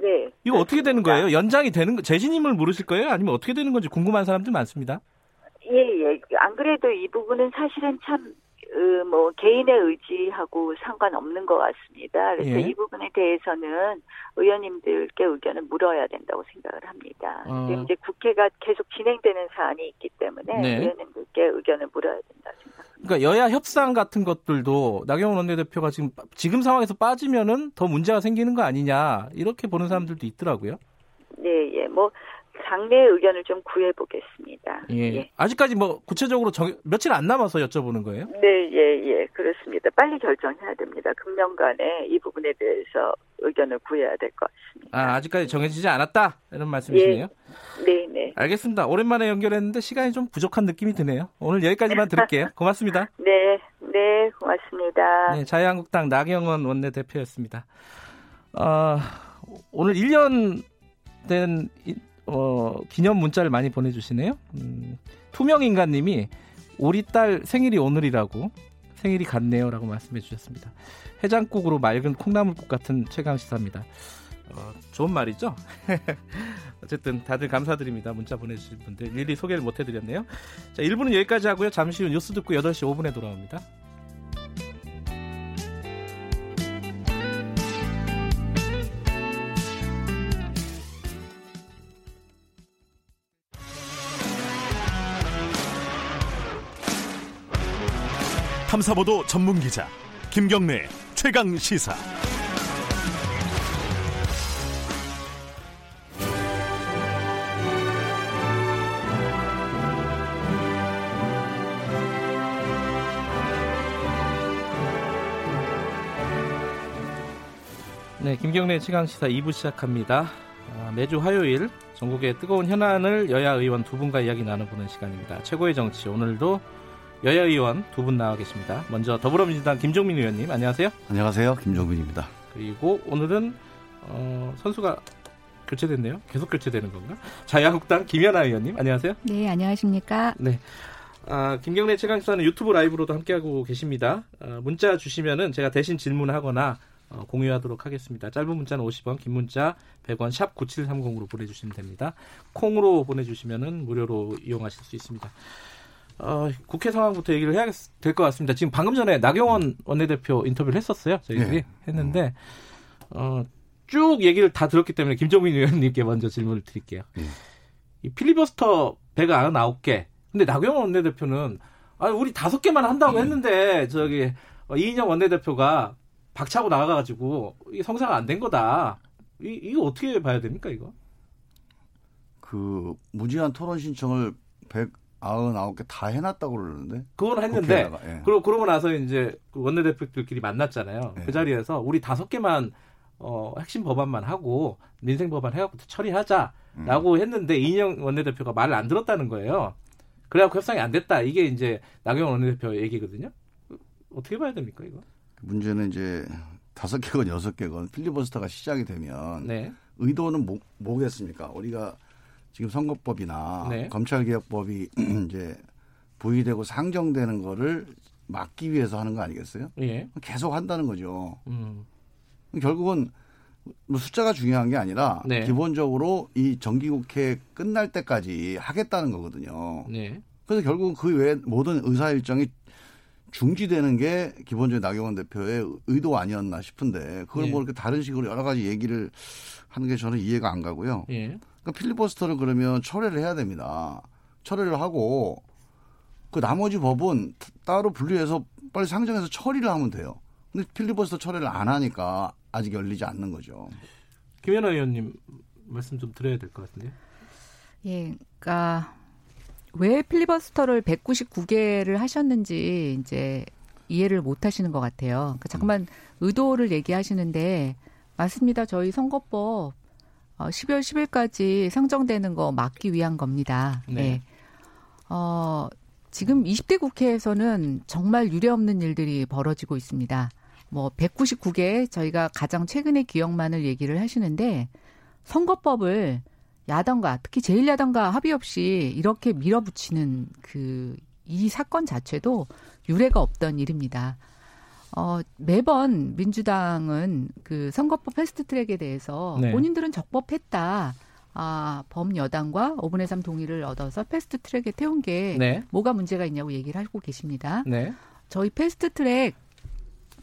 네. 이거 어떻게 되는. 거예요? 연장이 되는 거- 재진임을 물으실 거예요? 아니면 어떻게 되는 건지 궁금한 사람들 많습니다. 예, 예. 안 그래도 이 부분은 사실은 참, 어, 뭐, 개인의 의지하고 상관없는 것 같습니다. 그래서 예. 이 부분에 대해서는 의원님들께 의견을 물어야 된다고 생각을 합니다. 어. 지금 이제 국회가 계속 진행되는 사안이 있기 때문에 네. 의원님들께 의견을 물어야 된다 생각합니다. 그러니까 여야 협상 같은 것들도 나경원 원내대표가 지금 지금 상황에서 빠지면은 더 문제가 생기는 거 아니냐 이렇게 보는 사람들도 있더라고요. 네, 예. 뭐, 당내 의견을 좀 구해보겠습니다. 예. 아직까지 뭐 구체적으로 정- 며칠 안 남아서 여쭤보는 거예요. 네, 예, 예, 그렇습니다. 빨리 결정해야 됩니다. 금년간에 이 부분에 대해서 의견을 구해야 될 것 같습니다. 아, 아직까지 정해지지 않았다 이런 말씀이시네요. 네, 네. 알겠습니다. 오랜만에 연결했는데 시간이 좀 부족한 느낌이 드네요. 오늘 여기까지만 들을게요. 고맙습니다. 네, 네, 고맙습니다. 네, 자유한국당 나경원 원내대표였습니다. 아, 오늘 1년 된 이- 어, 기념 문자를 많이 보내주시네요. 음, 투명인간님이 우리 딸 생일이 오늘이라고 생일이 같네요라고 말씀해 주셨습니다. 해장국으로 맑은 콩나물국 같은 최강 시사입니다. 어, 좋은 말이죠. 어쨌든 다들 감사드립니다. 문자 보내주신 분들 일일이 소개를 못 해드렸네요. 자, 1부는 여기까지 하고요. 잠시 후 뉴스 듣고 8시 5분에 돌아옵니다. 탐사보도 전문 기자 김경래 최강 시사. 네, 김경래 최강 시사 2부 시작합니다. 아, 매주 화요일 전국의 뜨거운 현안을 여야 의원 두 분과 이야기 나눠보는 시간입니다. 최고의 정치 오늘도 여야 의원 두 분 나와 계십니다. 먼저 더불어민주당 김종민 의원님 안녕하세요. 안녕하세요. 김종민입니다. 그리고 오늘은 어, 선수가 교체됐네요. 계속 교체되는 건가? 자유한국당 김연아 의원님 안녕하세요. 네, 안녕하십니까? 네. 아, 김경래 최강시사는 유튜브 라이브로도 함께하고 계십니다. 아, 문자 주시면은 제가 대신 질문하거나 어, 공유하도록 하겠습니다. 짧은 문자는 50원, 긴 문자 100원, 샵 9730으로 보내주시면 됩니다. 콩으로 보내주시면은 무료로 이용하실 수 있습니다. 어, 국회 상황부터 얘기를 해야 될 것 같습니다. 지금 방금 전에 나경원 원내대표 인터뷰를 했었어요. 저희들이 네. 했는데 어, 쭉 얘기를 다 들었기 때문에 김종민 의원님께 먼저 질문을 드릴게요. 네. 이 필리버스터 199개. 근데 나경원 원내대표는 아, 우리 다섯 개만 한다고 했는데 저기 어, 이인영 원내대표가 박차고 나가가지고 성사가 안 된 거다. 이, 이거 어떻게 봐야 됩니까 이거? 그 무제한 토론 신청을 199개 다 해놨다고 그러는데. 그건 했는데 예. 그러, 그러고 나서 이제 그 원내대표들끼리 만났잖아요. 네. 그 자리에서 우리 다섯 개만 어, 핵심 법안만 하고 민생 법안 해갖고 처리하자라고 음. 했는데 이인영 원내대표가 말을 안 들었다는 거예요. 그래갖고 협상이 안 됐다. 이게 이제 나경원 원내대표 얘기거든요. 어떻게 봐야 됩니까 이거? 문제는 이제 다섯 개건 여섯 개건 필리버스터가 시작이 되면 네, 의도는 뭐, 뭐겠습니까? 우리가 지금 선거법이나 네. 검찰개혁법이 이제 부의되고 상정되는 거를 막기 위해서 하는 거 아니겠어요? 예, 계속 한다는 거죠. 음, 결국은 뭐 숫자가 중요한 게 아니라 네. 기본적으로 이 정기국회 끝날 때까지 하겠다는 거거든요. 네, 그래서 결국은 그 외에 모든 의사 일정이 중지되는 게 기본적으로 나경원 대표의 의도 아니었나 싶은데 그걸 예. 뭐 이렇게 다른 식으로 여러 가지 얘기를 하는 게 저는 이해가 안 가고요. 예, 그러니까 필리버스터를 그러면 철회를 해야 됩니다. 철회를 하고 그 나머지 법은 따로 분리해서 빨리 상정해서 처리를 하면 돼요. 근데 필리버스터 철회를 안 하니까 아직 열리지 않는 거죠. 김연아 의원님 말씀 좀 드려야 될 것 같은데요. 예, 그러니까 왜 필리버스터를 199개를 하셨는지 이제 이해를 못 하시는 것 같아요. 그러니까 잠깐만 의도를 얘기하시는데 맞습니다. 저희 선거법 어, 12월 10일까지 상정되는 거 막기 위한 겁니다. 네. 네. 어, 지금 20대 국회에서는 정말 유례없는 일들이 벌어지고 있습니다. 뭐 199개 저희가 가장 최근의 기억만을 얘기를 하시는데 선거법을 야당과 특히 제1야당과 합의 없이 이렇게 밀어붙이는 그 이 사건 자체도 유례가 없던 일입니다. 어, 매번 민주당은 그 선거법 패스트트랙에 대해서 네. 본인들은 적법했다. 아, 범 여당과 5분의 3 동의를 얻어서 패스트 트랙에 태운 게 네, 뭐가 문제가 있냐고 얘기를 하고 계십니다. 네, 저희 패스트 트랙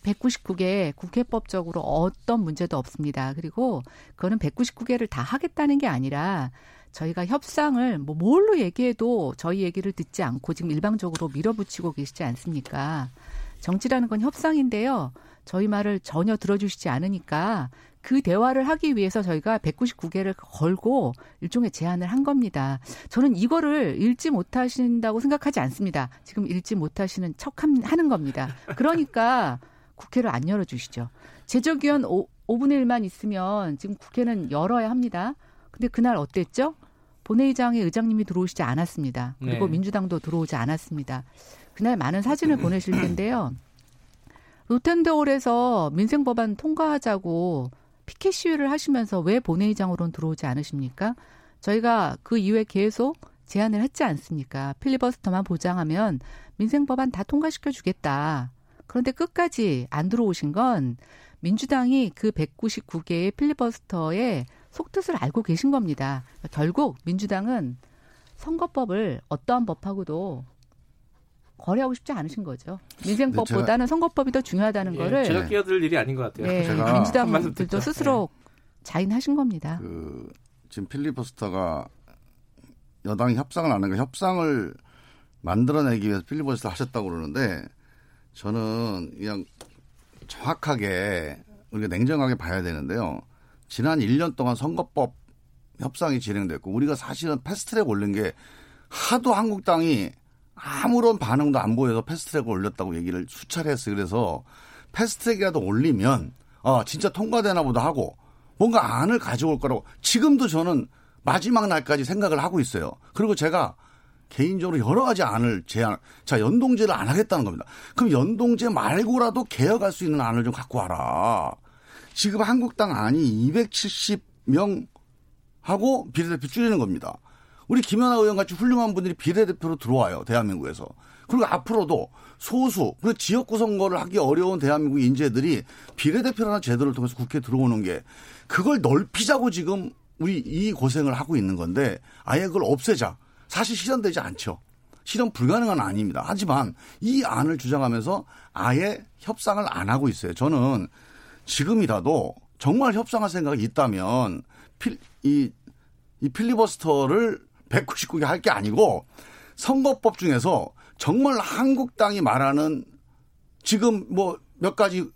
199개 국회법적으로 어떤 문제도 없습니다. 그리고 그거는 199개를 다 하겠다는 게 아니라 저희가 협상을 뭐 뭘로 얘기해도 저희 얘기를 듣지 않고 지금 일방적으로 밀어붙이고 계시지 않습니까? 정치라는 건 협상인데요. 저희 말을 전혀 들어주시지 않으니까 그 대화를 하기 위해서 저희가 199개를 걸고 일종의 제안을 한 겁니다. 저는 이거를 읽지 못하신다고 생각하지 않습니다. 지금 읽지 못하시는 척 함- 하는 겁니다. 그러니까 국회를 안 열어주시죠. 제적위원 5, 5분의 1만 있으면 지금 국회는 열어야 합니다. 근데 그날 어땠죠? 본회의장에 의장님이 들어오시지 않았습니다. 그리고 네. 민주당도 들어오지 않았습니다. 그날 많은 사진을 보내실 텐데요. 로텐데홀에서 민생 법안 통과하자고 피켓 시위를 하시면서 왜 본회의장으로는 들어오지 않으십니까? 저희가 그 이후에 계속 제안을 했지 않습니까? 필리버스터만 보장하면 민생 법안 다 통과시켜 주겠다. 그런데 끝까지 안 들어오신 건 민주당이 그 199개의 필리버스터의 속뜻을 알고 계신 겁니다. 결국 민주당은 선거법을 어떠한 법하고도 거래하고 싶지 않으신 거죠. 민생법보다는 선거법이 더 중요하다는 예, 거를 제가 끼어들 일이 아닌 것 같아요. 네, 제가 민주당들도 스스로 자인하신 겁니다. 그 지금 필리버스터가 여당이 협상을 안 하니까 협상을 만들어내기 위해서 필리버스터 하셨다고 그러는데 저는 그냥 정확하게 우리가 냉정하게 봐야 되는데요. 지난 1년 동안 선거법 협상이 진행됐고 우리가 사실은 패스트트랙 올린 게 하도 한국당이 아무런 반응도 안 보여서 패스트트랙 올렸다고 얘기를 수차례 했어요. 그래서 패스트트랙이라도 올리면 아 진짜 통과되나 보다 하고 뭔가 안을 가져올 거라고 지금도 저는 마지막 날까지 생각을 하고 있어요. 그리고 제가 개인적으로 여러 가지 안을 제안, 자, 연동제를 안 하겠다는 겁니다. 그럼 연동제 말고라도 개혁할 수 있는 안을 좀 갖고 와라. 지금 한국당 안이 270명 하고 비례대표 줄이는 겁니다. 우리 김연아 의원 같이 훌륭한 분들이 비례대표로 들어와요. 대한민국에서. 그리고 앞으로도 소수, 그 지역구 선거를 하기 어려운 대한민국 인재들이 비례대표라는 제도를 통해서 국회에 들어오는 게 그걸 넓히자고 지금 우리 이 고생을 하고 있는 건데 아예 그걸 없애자. 사실 실현되지 않죠. 실현 불가능한 안입니다. 하지만 이 안을 주장하면서 아예 협상을 안 하고 있어요. 저는 지금이라도 정말 협상할 생각이 있다면 필, 이, 이 필리버스터를 199개 할 게 아니고 선거법 중에서 정말 한국당이 말하는 지금 뭐 몇 가지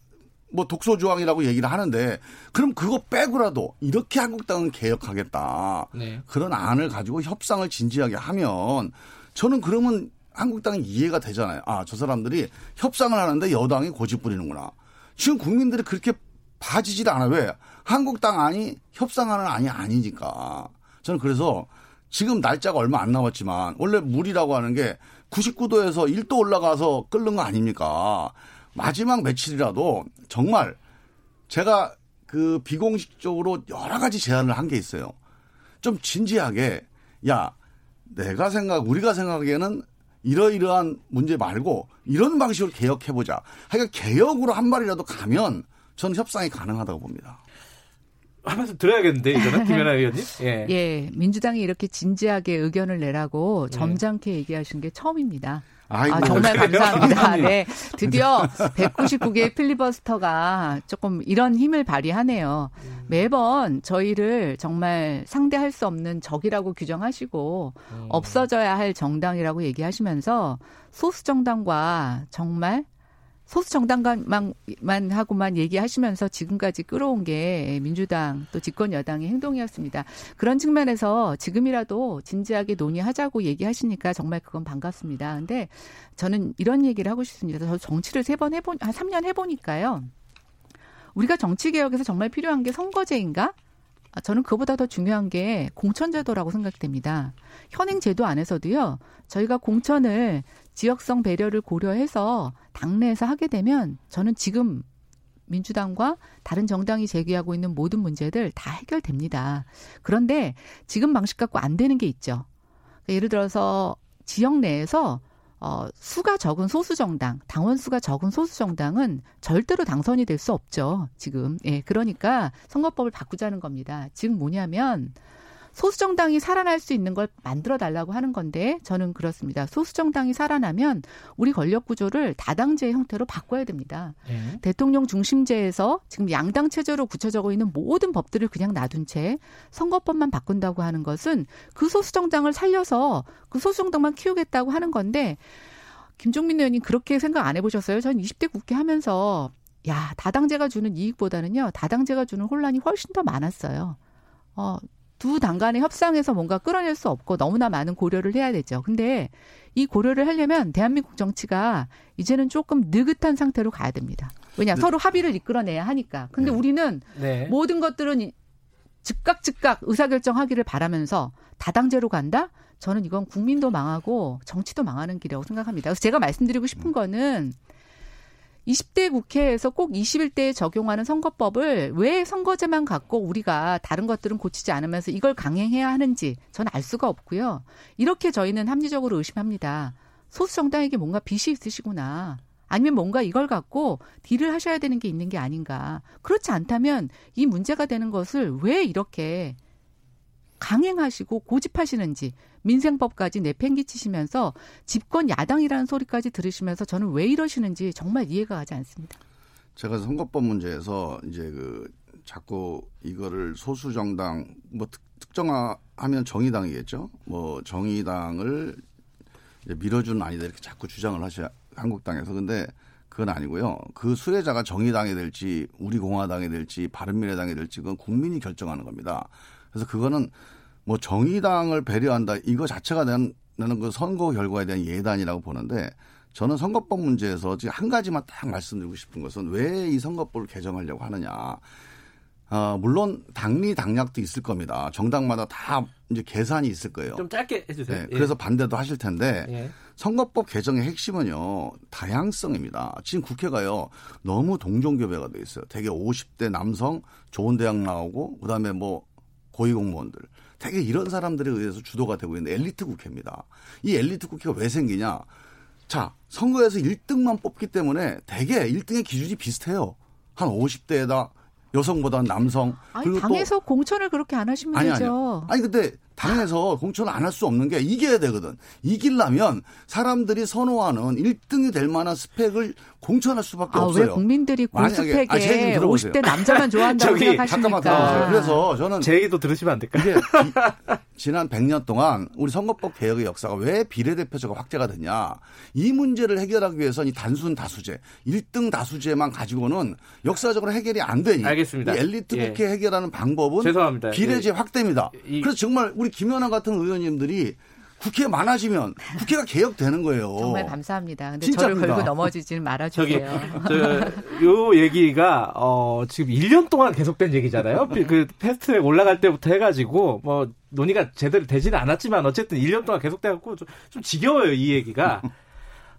뭐 독소 조항이라고 얘기를 하는데 그럼 그거 빼고라도 이렇게 한국당은 개혁하겠다. 네. 그런 안을 가지고 협상을 진지하게 하면 저는 그러면 한국당이 이해가 되잖아요. 아, 저 사람들이 협상을 하는데 여당이 고집 부리는구나. 지금 국민들이 그렇게 봐지질 않아. 왜? 한국당 안이 협상하는 안이 아니니까. 저는 그래서 지금 날짜가 얼마 안 남았지만 원래 물이라고 하는 게 99도에서 1도 올라가서 끓는 거 아닙니까? 마지막 며칠이라도 정말 제가 그 비공식적으로 여러 가지 제안을 한 게 있어요. 좀 진지하게 야 내가 생각 우리가 생각하기에는 이러이러한 문제 말고 이런 방식으로 개혁해보자. 하여간 개혁으로 한 발이라도 가면 저는 협상이 가능하다고 봅니다. 하면서 들어야겠는데 이거는 김연아 의원님. 예. 예, 민주당이 이렇게 진지하게 의견을 내라고 점잖게 얘기하신 게 처음입니다. 아이고, 아, 정말 감사합니다. 네. 드디어 199개의 필리버스터가 조금 이런 힘을 발휘하네요. 매번 저희를 정말 상대할 수 없는 적이라고 규정하시고 없어져야 할 정당이라고 얘기하시면서 소수 정당과 정말 소수 정당만 하고만 얘기하시면서 지금까지 끌어온 게 민주당 또 집권 여당의 행동이었습니다. 그런 측면에서 지금이라도 진지하게 논의하자고 얘기하시니까 정말 그건 반갑습니다. 근데 저는 이런 얘기를 하고 싶습니다. 저 정치를 세 번 해본 한 3년 해보니까요. 우리가 정치 개혁에서 정말 필요한 게 선거제인가? 아, 저는 그보다 더 중요한 게 공천제도라고 생각됩니다. 현행 제도 안에서도요, 저희가 공천을 지역성 배려를 고려해서 당내에서 하게 되면 저는 지금 민주당과 다른 정당이 제기하고 있는 모든 문제들 다 해결됩니다. 그런데 지금 방식 갖고 안 되는 게 있죠. 예를 들어서 지역 내에서 어, 수가 적은 소수 정당, 당원 수가 적은 소수 정당은 절대로 당선이 될 수 없죠. 지금. 예, 그러니까 선거법을 바꾸자는 겁니다. 지금 뭐냐면 소수 정당이 살아날 수 있는 걸 만들어 달라고 하는 건데 저는 그렇습니다. 소수 정당이 살아나면 우리 권력 구조를 다당제 형태로 바꿔야 됩니다. 예. 대통령 중심제에서 지금 양당 체제로 굳혀져 있는 모든 법들을 그냥 놔둔 채 선거법만 바꾼다고 하는 것은 그 소수 정당을 살려서 그 소수 정당만 키우겠다고 하는 건데 김종민 의원님 그렇게 생각 안 해보셨어요? 전 20대 국회 하면서 야 다당제가 주는 이익보다는요 다당제가 주는 혼란이 훨씬 더 많았어요. 어, 두 당 간의 협상에서 뭔가 끌어낼 수 없고 너무나 많은 고려를 해야 되죠. 근데 이 고려를 하려면 대한민국 정치가 이제는 조금 느긋한 상태로 가야 됩니다. 왜냐 서로 합의를 이끌어내야 하니까. 근데 네. 우리는 네. 모든 것들은 이- 즉각 즉각 의사결정하기를 바라면서 다당제로 간다? 저는 이건 국민도 망하고 정치도 망하는 길이라고 생각합니다. 그래서 제가 말씀드리고 싶은 거는 20대 국회에서 꼭 21대에 적용하는 선거법을 왜 선거제만 갖고 우리가 다른 것들은 고치지 않으면서 이걸 강행해야 하는지 저는 알 수가 없고요. 이렇게 저희는 합리적으로 의심합니다. 소수 정당에게 뭔가 빚이 있으시구나. 아니면 뭔가 이걸 갖고 딜을 하셔야 되는 게 있는 게 아닌가. 그렇지 않다면 이 문제가 되는 것을 왜 이렇게 강행하시고 고집하시는지 민생법까지 내팽개치시면서 집권 야당이라는 소리까지 들으시면서 저는 왜 이러시는지 정말 이해가 가지 않습니다. 제가 선거법 문제에서 이제 그 자꾸 이거를 소수 정당 뭐 특, 특정하면 정의당이겠죠. 뭐 정의당을 밀어주는 아니다 이렇게 자꾸 주장을 하셔 한국당에서 근데 그건 아니고요. 그 수혜자가 정의당이 될지 우리 공화당이 될지 바른미래당이 될지 그건 국민이 결정하는 겁니다. 그래서 그거는 뭐 정의당을 배려한다 이거 자체가 난 나는 그 선거 결과에 대한 예단이라고 보는데 저는 선거법 문제에서 지금 한 가지만 딱 말씀드리고 싶은 것은 왜 이 선거법을 개정하려고 하느냐. 어, 물론 당리 당략도 있을 겁니다. 정당마다 다 이제 계산이 있을 거예요. 좀 짧게 해주세요. 네, 예. 그래서 반대도 하실 텐데 예. 선거법 개정의 핵심은요 다양성입니다. 지금 국회가요 너무 동종교배가 돼 있어요. 되게 50대 남성 좋은 대학 나오고 그다음에 뭐 고위공무원들 되게 이런 사람들에 의해서 주도가 되고 있는 엘리트 국회입니다. 이 엘리트 국회가 왜 생기냐? 자 선거에서 1등만 뽑기 때문에 되게 1등의 기준이 비슷해요. 한 50대에다 여성보다 남성 아니, 그리고 또 당에서 공천을 그렇게 안 하시면 아니 되죠. 아니요. 아니 근데 당에서 공천을 안 할 수 없는 게 이겨야 되거든. 이기려면 사람들이 선호하는 1등이 될 만한 스펙을 공천할 수밖에 아, 없어요. 왜 국민들이 아, 제 얘기 고스펙에 들어보세요. 50대 남자만 좋아한다고 저기, 생각하십니까? 잠깐만 들어보세요. 그래서 저는 제 얘기도 들으시면 안 될까요? 지난 100년 동안 우리 선거법 개혁의 역사가 왜 비례대표제가 확대가 됐냐. 이 문제를 해결하기 위해서는 이 단순 다수제, 1등 다수제만 가지고는 역사적으로 해결이 안 되니. 알겠습니다. 이 엘리트 예. 국회 해결하는 방법은 죄송합니다. 비례제 예. 확대입니다. 이- 그래서 정말 우리 김연아 같은 의원님들이 국회에 많아지면 국회가 개혁되는 거예요. 정말 감사합니다. 근데 진짜입니다. 저를 걸고 넘어지지는 저기 말아주세요. 저요 얘기가 어 지금 1년 동안 계속된 얘기잖아요. 그 패스트트랙 올라갈 때부터 해가지고 뭐 논의가 제대로 되지는 않았지만 어쨌든 1년 동안 계속돼갖고 좀, 좀 지겨워요 이 얘기가.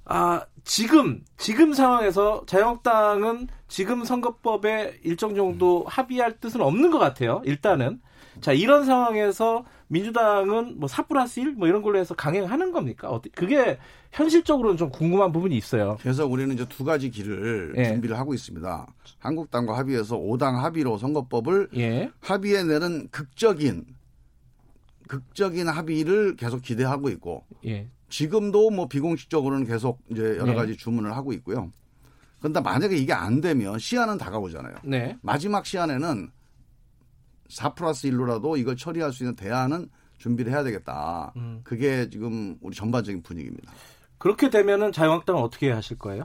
아 지금 지금 상황에서 자유한국당은 지금 선거법에 일정 정도 합의할 뜻은 없는 것 같아요. 일단은 자 이런 상황에서 민주당은 뭐 4 플러스 1 뭐 이런 걸로 해서 강행하는 겁니까? 어떻게 그게 현실적으로는 좀 궁금한 부분이 있어요. 그래서 우리는 이제 두 가지 길을 예. 준비를 하고 있습니다. 한국당과 합의해서 5당 합의로 선거법을 예. 합의에 내는 극적인 극적인 합의를 계속 기대하고 있고 예. 지금도 뭐 비공식적으로는 계속 이제 여러 네. 가지 주문을 하고 있고요. 그런데 만약에 이게 안 되면 시한은 다가오잖아요. 네. 마지막 시한에는 4 플러스 1로라도 이걸 처리할 수 있는 대안은 준비를 해야 되겠다. 음. 그게 지금 우리 전반적인 분위기입니다. 그렇게 되면은 자유한국당은 어떻게 하실 거예요?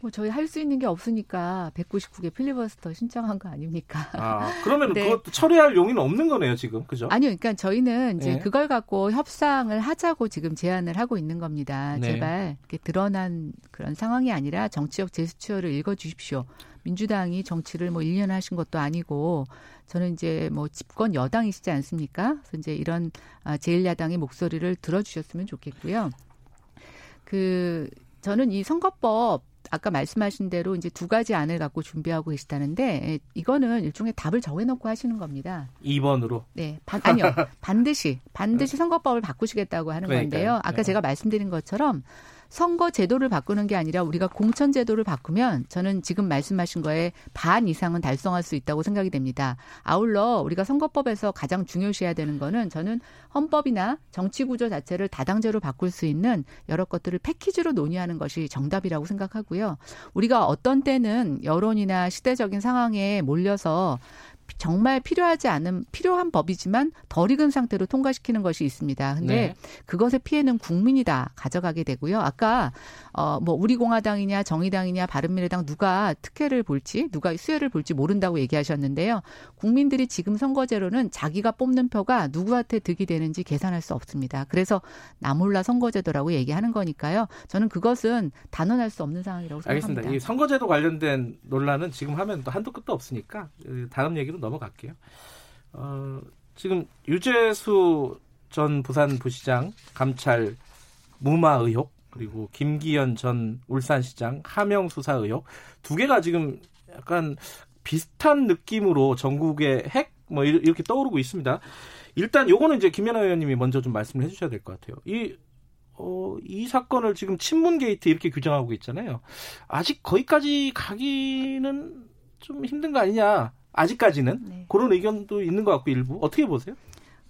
뭐 저희 할 수 있는 게 없으니까 199개 필리버스터 신청한 거 아닙니까? 아, 그러면 네. 그것도 처리할 용의는 없는 거네요, 지금. 그죠? 아니요, 그러니까 저희는 이제 네. 그걸 갖고 협상을 하자고 지금 제안을 하고 있는 겁니다. 네. 제발 이렇게 드러난 그런 상황이 아니라 정치적 제스처를 읽어 주십시오. 민주당이 정치를 뭐 1년 하신 것도 아니고 저는 이제 뭐 집권 여당이시지 않습니까? 그래서 이제 이런 아, 제1야당의 목소리를 들어주셨으면 좋겠고요. 그 저는 이 선거법 아까 말씀하신 대로 이제 두 가지 안을 갖고 준비하고 계시다는데 예, 이거는 일종의 답을 정해놓고 하시는 겁니다. 2번으로. 네, 반, 아니요. 반드시, 반드시 선거법을 바꾸시겠다고 하는 그러니까요. 건데요. 아까 네. 제가 말씀드린 것처럼 선거 제도를 바꾸는 게 아니라 우리가 공천 제도를 바꾸면 저는 지금 말씀하신 거에 반 이상은 달성할 수 있다고 생각이 됩니다. 아울러 우리가 선거법에서 가장 중요시해야 되는 거는 저는 헌법이나 정치 구조 자체를 다당제로 바꿀 수 있는 여러 것들을 패키지로 논의하는 것이 정답이라고 생각하고요. 우리가 어떤 때는 여론이나 시대적인 상황에 몰려서 정말 필요하지 않은 필요한 법이지만 덜 익은 상태로 통과시키는 것이 있습니다. 근데 네. 그것의 피해는 국민이 다 가져가게 되고요. 아까 어뭐 우리 공화당이냐 정의당이냐 바른미래당 누가 특혜를 볼지 누가 수혜를 볼지 모른다고 얘기하셨는데요. 국민들이 지금 선거제로는 자기가 뽑는 표가 누구한테 득이 되는지 계산할 수 없습니다. 그래서 나몰라 선거제도라고 얘기하는 거니까요. 저는 그것은 단언할 수 없는 상황이라고 생각합니다. 알겠습니다. 이 선거제도 관련된 논란은 지금 하면 또 한도 끝도 없으니까 그 다음 얘기로 넘어갈게요. 어, 지금 유재수 전 부산 부시장 감찰 무마 의혹 그리고 김기현 전 울산시장 하명 수사 의혹 두 개가 지금 약간 비슷한 느낌으로 전국의 핵 뭐 이렇게 떠오르고 있습니다. 일단 요거는 이제 김현아 의원님이 먼저 좀 말씀을 해주셔야 될 것 같아요. 이 어, 이 사건을 지금 친문 게이트 이렇게 규정하고 있잖아요. 아직 거기까지 가기는 좀 힘든 거 아니냐. 아직까지는 네. 그런 의견도 있는 것 같고 일부 어떻게 보세요?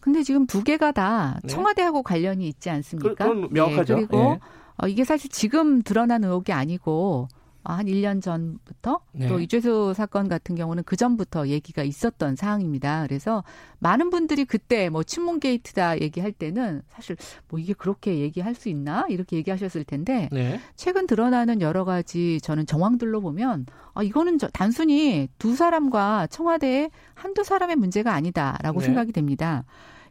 근데 지금 두 개가 다 네. 청와대하고 관련이 있지 않습니까? 그- 그건 명확하죠. 예, 그리고 예. 어, 이게 사실 지금 드러난 의혹이 아니고 어, 한 1년 전부터 네. 또 유재수 사건 같은 경우는 그 전부터 얘기가 있었던 사항입니다. 그래서 많은 분들이 그때 뭐 친문 게이트다 얘기할 때는 사실 뭐 이게 그렇게 얘기할 수 있나 이렇게 얘기하셨을 텐데 네. 최근 드러나는 여러 가지 저는 정황들로 보면 아 이거는 저 단순히 두 사람과 청와대의 한두 사람의 문제가 아니다라고 네. 생각이 됩니다.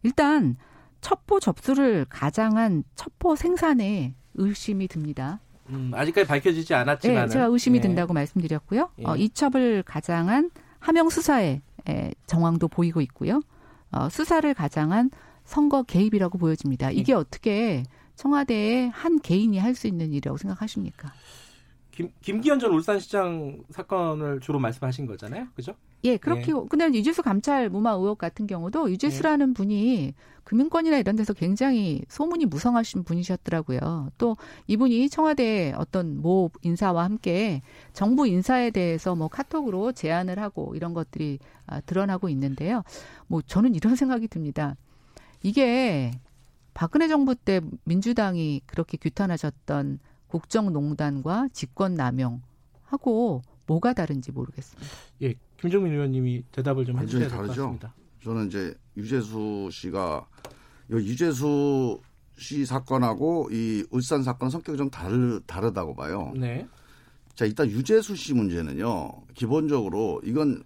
일단 첩보 접수를 가장한 첩보 생산에 의심이 듭니다. 음, 아직까지 밝혀지지 네, 않았지만 제가 의심이 든다고 말씀드렸고요. 예. 어, 이 첩을 가장한 하명 수사의 에, 정황도 보이고 있고요. 어, 수사를 가장한 선거 개입이라고 보여집니다. 이게 어떻게 청와대의 한 개인이 할 수 있는 일이라고 생각하십니까? 김, 김기현 전 울산시장 사건을 주로 말씀하신 거잖아요, 그죠? 예, 그렇게. 근데 유재수 감찰 무마 의혹 같은 경우도 유재수라는 분이 금융권이나 이런 데서 굉장히 소문이 무성하신 분이셨더라고요. 또 이분이 청와대 어떤 모 인사와 함께 정부 인사에 대해서 뭐 카톡으로 제안을 하고 이런 것들이 아, 드러나고 있는데요. 뭐 저는 이런 생각이 듭니다. 이게 박근혜 정부 때 민주당이 그렇게 규탄하셨던 국정농단과 직권남용하고 뭐가 다른지 모르겠습니다. 예, 김종민 의원님이 대답을 좀 해주셔야 될것 다르죠. 같습니다. 저는 이제 유재수 씨가 이 유재수 씨 사건하고 이 울산 사건 성격이 좀 다르, 다르다고 봐요. 네. 자, 일단 유재수 씨 문제는요. 기본적으로 이건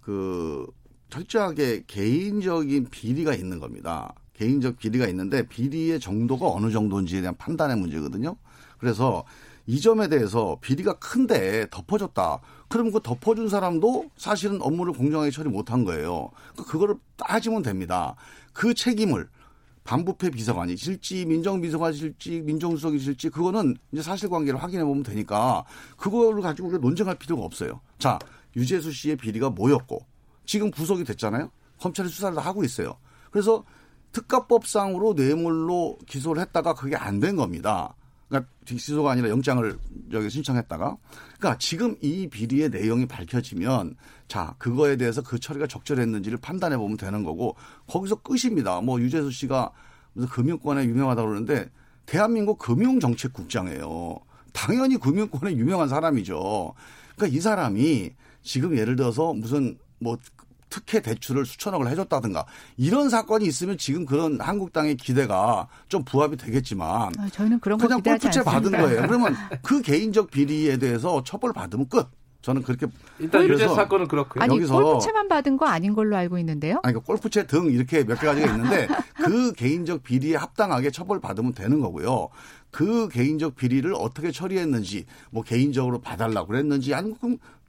그 철저하게 개인적인 비리가 있는 겁니다. 개인적 비리가 있는데 비리의 정도가 어느 정도인지에 대한 판단의 문제거든요. 그래서 이 점에 대해서 비리가 큰데 덮어줬다. 그러면 그 덮어준 사람도 사실은 업무를 공정하게 처리 못한 거예요. 그러니까 그거를 따지면 됩니다. 그 책임을 반부패 비서관이 실지 민정비서관이 실지 민정수석이 실지 그거는 이제 사실관계를 확인해 보면 되니까 그거를 가지고 우리가 논쟁할 필요가 없어요. 자 유재수 씨의 비리가 뭐였고 지금 구속이 됐잖아요. 검찰이 수사를 다 하고 있어요. 그래서 특가법상으로 뇌물로 기소를 했다가 그게 안 된 겁니다. 그러니까 기소가 아니라 영장을 여기 신청했다가 그러니까 지금 이 비리의 내용이 밝혀지면 자 그거에 대해서 그 처리가 적절했는지를 판단해 보면 되는 거고 거기서 끝입니다. 뭐 유재수 씨가 무슨 금융권에 유명하다 고 그러는데 대한민국 금융정책국장이에요. 당연히 금융권에 유명한 사람이죠. 그러니까 이 사람이 지금 예를 들어서 무슨 뭐 특혜 대출을 수천억을 해줬다든가 이런 사건이 있으면 지금 그런 한국당의 기대가 좀 부합이 되겠지만 아, 저희는 그런 거 그냥 골프채 받은. 거예요. 그러면 그 개인적 비리에 대해서 처벌 받으면 끝. 저는 그렇게 일단 그래서- 유재 사건은 그렇고요. 아니 여기서- 골프채만 받은 거 아닌 걸로 알고 있는데요. 아니, 그러니까 골프채 등 이렇게 몇 가지가 있는데 그 개인적 비리에 합당하게 처벌 받으면 되는 거고요. 그 개인적 비리를 어떻게 처리했는지 뭐 개인적으로 봐달라고 그랬는지 아니면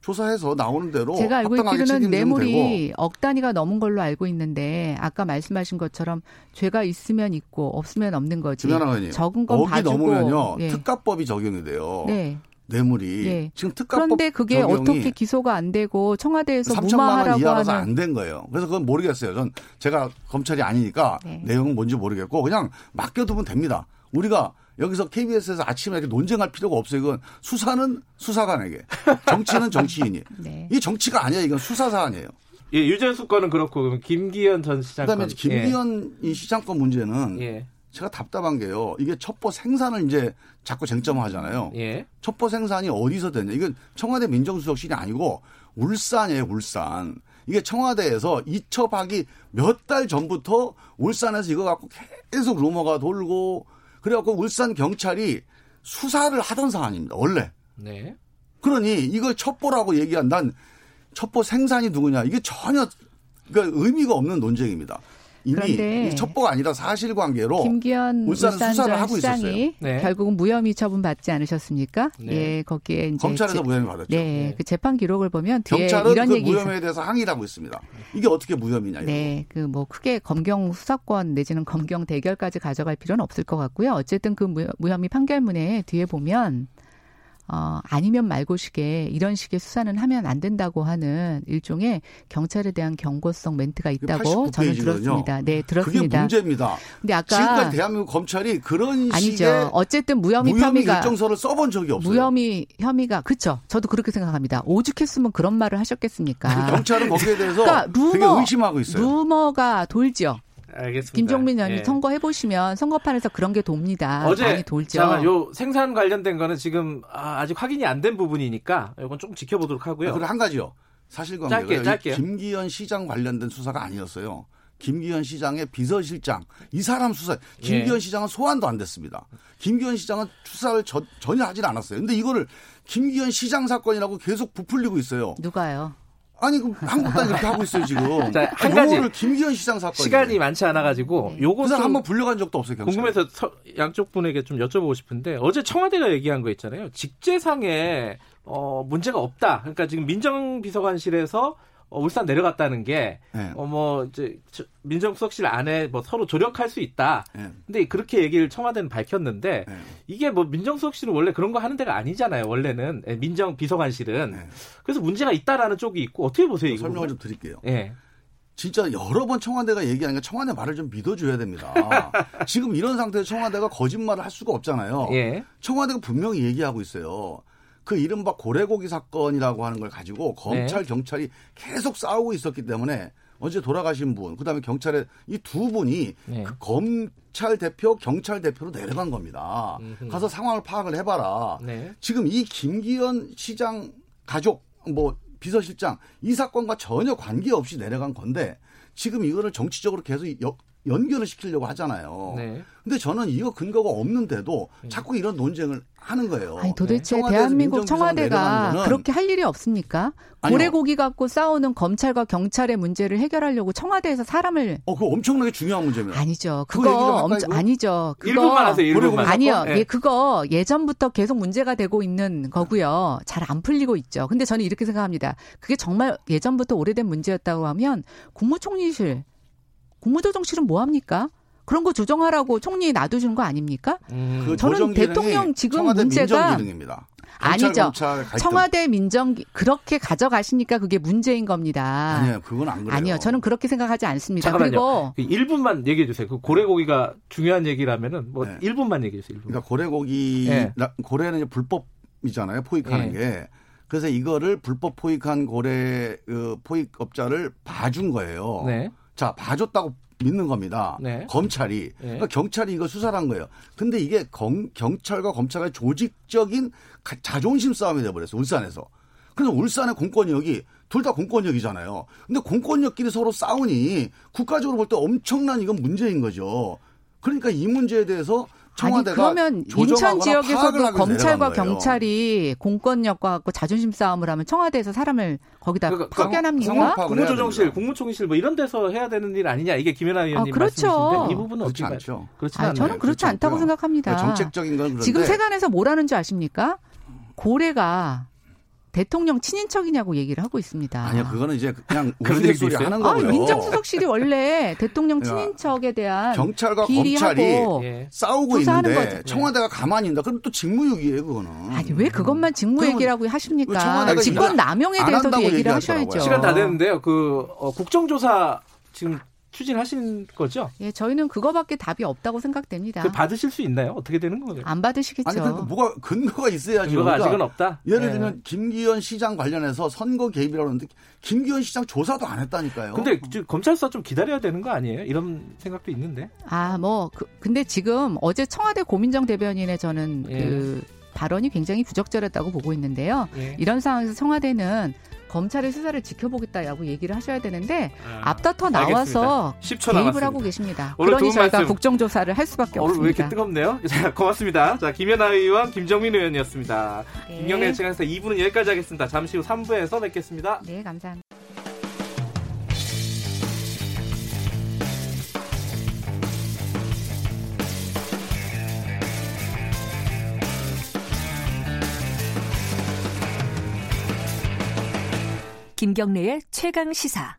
조사해서 나오는 대로 제가 알고 있기로는 뇌물이 억 단위가 넘은 걸로 알고 있는데 아까 말씀하신 것처럼 죄가 있으면 있고 없으면 없는 거지. 의원님 적은 건 억이 봐주고. 넘으면요 예. 특가법이 적용이 돼요. 네. 뇌물이 예. 지금 특가법 그런데 그게 어떻게 기소가 안 되고 청와대에서 3천만 원 무마하라고 이하라서 하는 안된 거예요. 그래서 그건 모르겠어요. 전 제가 검찰이 아니니까 네. 내용은 뭔지 모르겠고 그냥 맡겨두면 됩니다. 우리가 여기서 KBS에서 아침에 이렇게 논쟁할 필요가 없어요. 이건 수사는 수사관에게, 정치는 정치인이. 네. 이 정치가 아니야. 이건 수사 사안이에요. 예, 유재수 건은 그렇고 그럼 김기현 전 시장 그다음에 건. 김기현 이 시장권 문제는 예. 예. 제가 답답한 게요. 이게 첩보 생산을 이제 자꾸 쟁점화하잖아요. 예. 첩보 생산이 어디서 됐냐. 이건 청와대 민정수석실이 아니고 울산이에요, 울산. 이게 청와대에서 이첩하기 몇 달 전부터 울산에서 이거 갖고 계속 루머가 돌고 그래갖고 울산 경찰이 수사를 하던 사안입니다, 원래. 네. 그러니 이걸 첩보라고 얘기한 난 첩보 생산이 누구냐. 이게 전혀 그러니까 의미가 없는 논쟁입니다. 이미 첩보가 아니라 사실관계로 김기현 울산 수사를 전 하고 시장이 있었어요. 네. 결국은 무혐의 처분 받지 않으셨습니까? 네. 예, 거기에 이제 검찰에서 제- 무혐의 받았죠. 네, 네. 그 재판 기록을 보면 뒤에 경찰은 이런 그 얘기 있 무혐의에 대해서 항의를 하고 있습니다. 이게 어떻게 무혐의냐. 네, 그 뭐 크게 검경 수사권 내지는 검경 대결까지 가져갈 필요는 없을 것 같고요. 어쨌든 그 무- 무혐의 판결문에 뒤에 보면 어, 아니면 말고식에 이런 식의 수사는 하면 안 된다고 하는 일종의 경찰에 대한 경고성 멘트가 있다고 저는 들었습니다. 네, 들었습니다. 그게 문제입니다. 근데 아까 지금까지 대한민국 검찰이 그런 아니죠. 식의 어쨌든 무혐의, 무혐의 혐의가 결정서를 써본 적이 없어요. 무혐의 혐의가 그렇죠. 저도 그렇게 생각합니다. 오죽했으면 그런 말을 하셨겠습니까? 경찰은 거기에 대해서 그러니까 루머, 되게 의심하고 있어요. 루머가 돌죠. 알겠습니다. 김종민 의원이 예. 선거해 보시면 선거판에서 그런 게 돕니다. 어제 많이 돌죠. 잠깐 요 생산 관련된 거는 지금 아, 직 확인이 안 된 부분이니까 이건 좀 지켜보도록 하고요. 그리고 한 가지요. 사실관계가 짧게, 짧게요. 김기현 시장 관련된 수사가 아니었어요. 김기현 시장의 비서실장 이 사람 수사 김기현 예. 시장은 소환도 안 됐습니다. 김기현 시장은 수사를 저- 전혀 하질 않았어요. 근데 이거를 김기현 시장 사건이라고 계속 부풀리고 있어요. 누가요? 아니 그 한국당 이렇게 하고 있어요 지금. 자, 한 가지. 김기현 시장 사건 시간이 많지 않아 가지고 요거 그 한번 불려간 적도 없어요. 경찰. 궁금해서 서- 양쪽 분에게 좀 여쭤보고 싶은데 어제 청와대가 얘기한 거 있잖아요. 직제상에 어, 문제가 없다. 그러니까 지금 민정비서관실에서 어, 울산 내려갔다는 게 네. 어, 뭐 이제 저- 민정수석실 안에 뭐 서로 조력할 수 있다. 네. 근데 그렇게 얘기를 청와대는 밝혔는데 네. 이게 뭐 민정수석실은 원래 그런 거 하는 데가 아니잖아요. 원래는 예, 민정 비서관실은 네. 그래서 문제가 있다라는 쪽이 있고 어떻게 보세요 이거? 설명을 좀 드릴게요. 예. 진짜 여러 번 청와대가 얘기하니까 청와대 말을 좀 믿어줘야 됩니다. 지금 이런 상태에서 청와대가 거짓말을 할 수가 없잖아요. 예. 청와대가 분명히 얘기하고 있어요. 그 이른바 고래고기 사건이라고 하는 걸 가지고 검찰, 네. 경찰이 계속 싸우고 있었기 때문에 어제 돌아가신 분, 그 다음에 경찰의 이 두 분이 네. 그 검찰 대표, 경찰 대표로 내려간 겁니다. 음흠. 가서 상황을 파악을 해봐라. 네. 지금 이 김기현 시장 가족, 뭐 비서실장 이 사건과 전혀 관계없이 내려간 건데 지금 이거를 정치적으로 계속 여- 연결을 시키려고 하잖아요. 네. 근데 저는 이거 근거가 없는데도 자꾸 이런 논쟁을 하는 거예요. 아니 도대체 네. 청와대에서 대한민국 청와대가 그렇게 할 일이 없습니까? 아니요. 고래 고기 갖고 싸우는 검찰과 경찰의 문제를 해결하려고 청와대에서 사람을 어, 그거 엄청나게 중요한 문제입니다. 아니죠. 그거 엄청? 아니죠. 그거 1분만 하세요. 1분만. 아니요. 예. 예, 그거 예전부터 계속 문제가 되고 있는 거고요. 잘 안 풀리고 있죠. 근데 저는 이렇게 생각합니다. 그게 정말 예전부터 오래된 문제였다고 하면 국무총리실, 국무조정실은 뭐 합니까? 그런 거 조정하라고 총리 놔두신 거 아닙니까? 음. 그 저는 대통령 지금 청와대 문제가 민정기능입니다. 검찰, 아니죠. 검찰 갈등. 청와대 민정 그렇게 가져가시니까 그게 문제인 겁니다. 아니에요, 그건 안 그래요. 아니요, 저는 그렇게 생각하지 않습니다. 잠깐만요. 그리고 1분만 얘기해 주세요. 그 고래고기가 중요한 얘기라면은 뭐 네. 1분만 얘기해 주세요. 1분. 그러니까 고래고기 예. 나- 고래는 불법이잖아요 포획하는 예. 게 그래서 이거를 불법 포획한 고래 그 포획업자를 봐준 거예요. 네. 자 봐줬다고 믿는 겁니다. 네. 검찰이 네. 그러니까 경찰이 이거 수사를 한 거예요. 근데 이게 검- 경찰과 검찰의 조직적인 가- 자존심 싸움이 돼버렸어 울산에서. 그래서 울산의 공권력이 둘 다 공권력이잖아요. 근데 공권력끼리 서로 싸우니 국가적으로 볼 때 엄청난 이건 문제인 거죠. 그러니까 이 문제에 대해서 청와대가 그러면 인천 지역에서도 검찰과. 경찰이 공권력과 갖고 자존심 싸움을 하면 청와대에서 사람을 거기다 그러니까 파견합니까? 국무조정실. 국무총리실 뭐 이런 데서 해야 되는 일 아니냐 이게 김연아 의원님 아, 그렇죠. 말씀이신데 이 부분은 그렇지 어떻게 않죠. 봐요? 그렇지 아니, 않아요. 저는 그렇지 않다고. 생각합니다. 정책적인 건 그런데 지금 세간에서 뭐라는 줄 아십니까? 고래가 대통령 친인척이냐고 얘기를 하고 있습니다. 아니요 그거는 이제 그냥 그런 우스갯소리 있어요? 하는 아, 거고요. 민정수석실이 원래 대통령 야, 친인척에 대한 경찰과 검찰이 예. 싸우고 있는데 거죠. 청와대가 가만히 있다. 그럼 또 직무유기예요, 그거는. 아니 왜 그것만 직무 그러면 얘기라고 왜 하십니까? 직권 남용에 안 대해서도 얘기를. 하셔야죠. 시간 다 됐는데요. 그 어, 국정조사 지금 추진하신 거죠? 예, 저희는 그거밖에 답이 없다고 생각됩니다. 그 받으실 수 있나요? 어떻게 되는 거예요? 안 받으시겠죠. 아니 그러니까 뭐가 근거가 있어야죠. 증거가 그러니까 아직은 없다. 예를 예. 들면 김기현 시장 관련해서 선거 개입이라고 하는데 김기현 시장 조사도 안 했다니까요. 근데 지금 검찰 수사 좀 기다려야 되는 거 아니에요? 이런 생각도 있는데. 아, 뭐 그, 근데 지금 어제 청와대 고민정 대변인의 저는 예. 그 발언이 굉장히 부적절했다고 보고 있는데요. 예. 이런 상황에서 청와대는 검찰의 수사를 지켜보겠다라고 얘기를 하셔야 되는데 아, 앞다퉈 나와서 알겠습니다. 10초 개입을 남았습니다. 하고 계십니다. 그러니 저희가 말씀. 국정조사를 할 수밖에 오늘 왜 없습니다. 이렇게 뜨겁네요? 자, 고맙습니다. 자, 김연아 의원, 김정민 의원이었습니다. 네. 김경래 측에서 2부는 여기까지 하겠습니다. 잠시 후 3부에서 뵙겠습니다. 네, 감사합니다. 김경래의 최강 시사.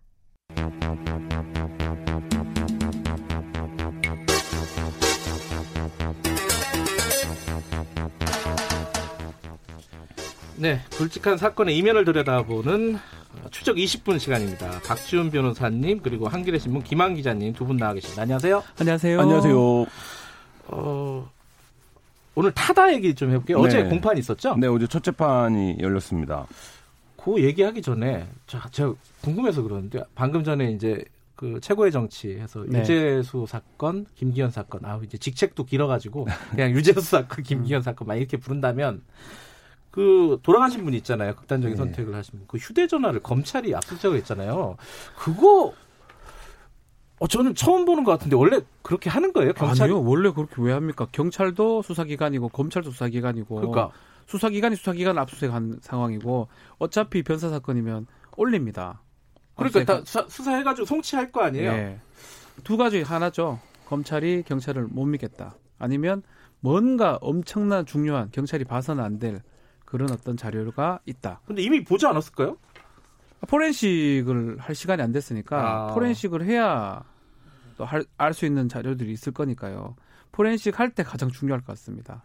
네, 굵직한 사건의 이면을 들여다보는 추적 20분 시간입니다. 박지훈 변호사님 그리고 한겨레 신문 김한 기자님 두 분 나와 계십니다. 안녕하세요. 안녕하세요. 안녕하세요. 어, 오늘 타다 얘기 좀 해볼게요. 네. 어제 공판 있었죠? 네, 어제 첫 재판이 열렸습니다. 그 얘기하기 전에 자, 제가 궁금해서 그러는데 방금 전에 이제 그 최고의 정치에서 네. 유재수 사건, 김기현 사건, 아 이제 직책도 길어가지고 그냥 유재수 사건, 김기현 사건 막 이렇게 부른다면 그 돌아가신 분 있잖아요. 극단적인 네. 선택을 하신 분. 그 휴대전화를 검찰이 압수수색을 했잖아요. 그거 어 저는 처음 보는 것 같은데 원래 그렇게 하는 거예요? 경찰이? 아니요, 원래 그렇게 왜 합니까? 경찰도 수사기관이고 검찰도 수사기관이고 그러니까 수사기관이 수사기관 압수수색한 상황이고 어차피 변사 사건이면 올립니다. 그러니까 다 압수수색 수사, 수사 해가지고 송치할 거 아니에요? 예. 두 가지 하나죠. 검찰이 경찰을 못 믿겠다. 아니면 뭔가 엄청난 중요한 경찰이 봐서는 안 될 그런 어떤 자료가 있다. 근데 이미 보지 않았을까요? 포렌식을 할 시간이 안 됐으니까 아. 포렌식을 해야 또 알 수 있는 자료들이 있을 거니까요. 포렌식 할 때 가장 중요할 것 같습니다.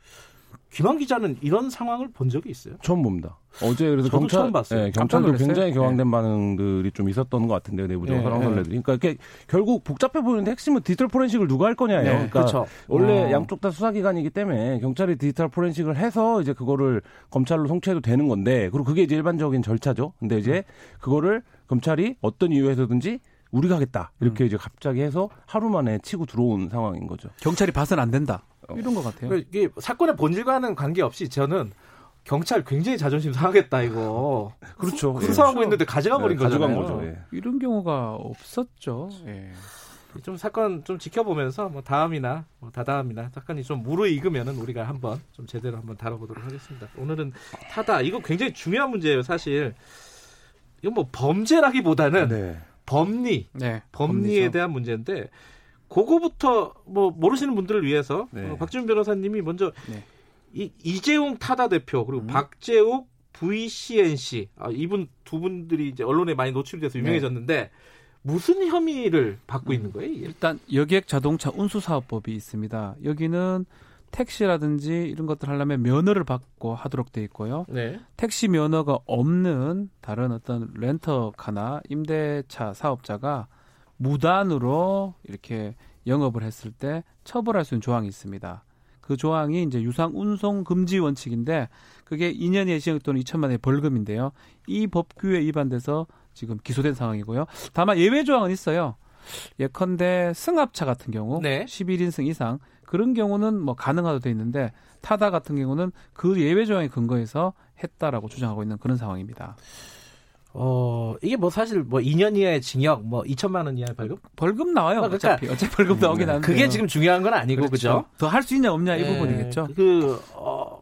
김한 기자는 이런 상황을 본 적이 있어요? 처음 봅니다. 어제 그래서 저도 경찰, 처음 봤어요. 예, 경찰도. 굉장히 네. 격앙된 반응들이 좀 있었던 것 같은데요, 내부적으로 예, 상황설레들이. 그러니까 이게 결국 복잡해 보이는데 핵심은 디지털 포렌식을 누가 할 거냐예요. 네, 그러니까 그렇죠. 원래 어. 양쪽 다 수사기관이기 때문에 경찰이 디지털 포렌식을 해서 이제 그거를 검찰로 송치해도 되는 건데, 그리고 그게 이제 일반적인 절차죠. 근데 이제 그거를 검찰이 어떤 이유에서든지 우리가 하겠다 이렇게 음. 이제 갑자기 해서 하루 만에 치고 들어온 상황인 거죠. 경찰이 봐서는 안 된다. 이런 것 같아요. 그러니까 이게 사건의 본질과는 관계없이 저는 경찰 굉장히 자존심 상하겠다 이거. 그렇죠. 예. 수사하고 있는데 가져가 버린 네, 가져간. 거죠. 예. 이런 경우가 없었죠. 예. 좀 사건 좀 지켜보면서 뭐 다음이나 뭐 다다음이나 사건이 좀 무르익으면은 우리가 한번 좀 제대로 한번 다뤄보도록 하겠습니다. 오늘은 타다 이거 굉장히 중요한 문제예요. 사실 이건 뭐 범죄라기보다는 네. 법리 네. 법리에 법리죠. 대한 문제인데 그거부터 뭐 모르시는 분들을 위해서 네. 어, 박지훈 변호사님이 먼저 네. 이 이재용 타다 대표 그리고 음. 박재욱 VCNC 아, 이분 두 분들이 이제 언론에 많이 노출이 돼서 유명해졌는데 무슨 혐의를 받고 있는 거예요? 이게? 일단 여객 자동차 운수 사업법이 있습니다. 여기는 택시라든지 이런 것들 하려면 면허를 받고 하도록 돼 있고요. 네. 택시 면허가 없는 다른 어떤 렌터카나 임대차 사업자가 무단으로 이렇게 영업을 했을 때 처벌할 수 있는 조항이 있습니다. 그 조항이 이제 유상 운송 금지 원칙인데 그게 2년 이하의 징역 또는 2천만 원의 벌금인데요. 이 법규에 위반돼서 지금 기소된 상황이고요. 다만 예외 조항은 있어요. 예컨대 승합차 같은 경우 네. 11인승 이상 그런 경우는 뭐 가능하도 돼 있는데 타다 같은 경우는 그 예외 조항에 근거해서 했다라고 주장하고 있는 그런 상황입니다. 어 이게 뭐 사실 뭐 2년 이하의 징역, 뭐 2천만 원 이하의 벌금? 벌금 나와요. 아, 그러니까- 어차피 어차피 벌금 나오긴 하는데 그게 지금 중요한 건 아니고 그죠? 더 할 수 있냐 없냐 이 네, 부분이겠죠. 그 어,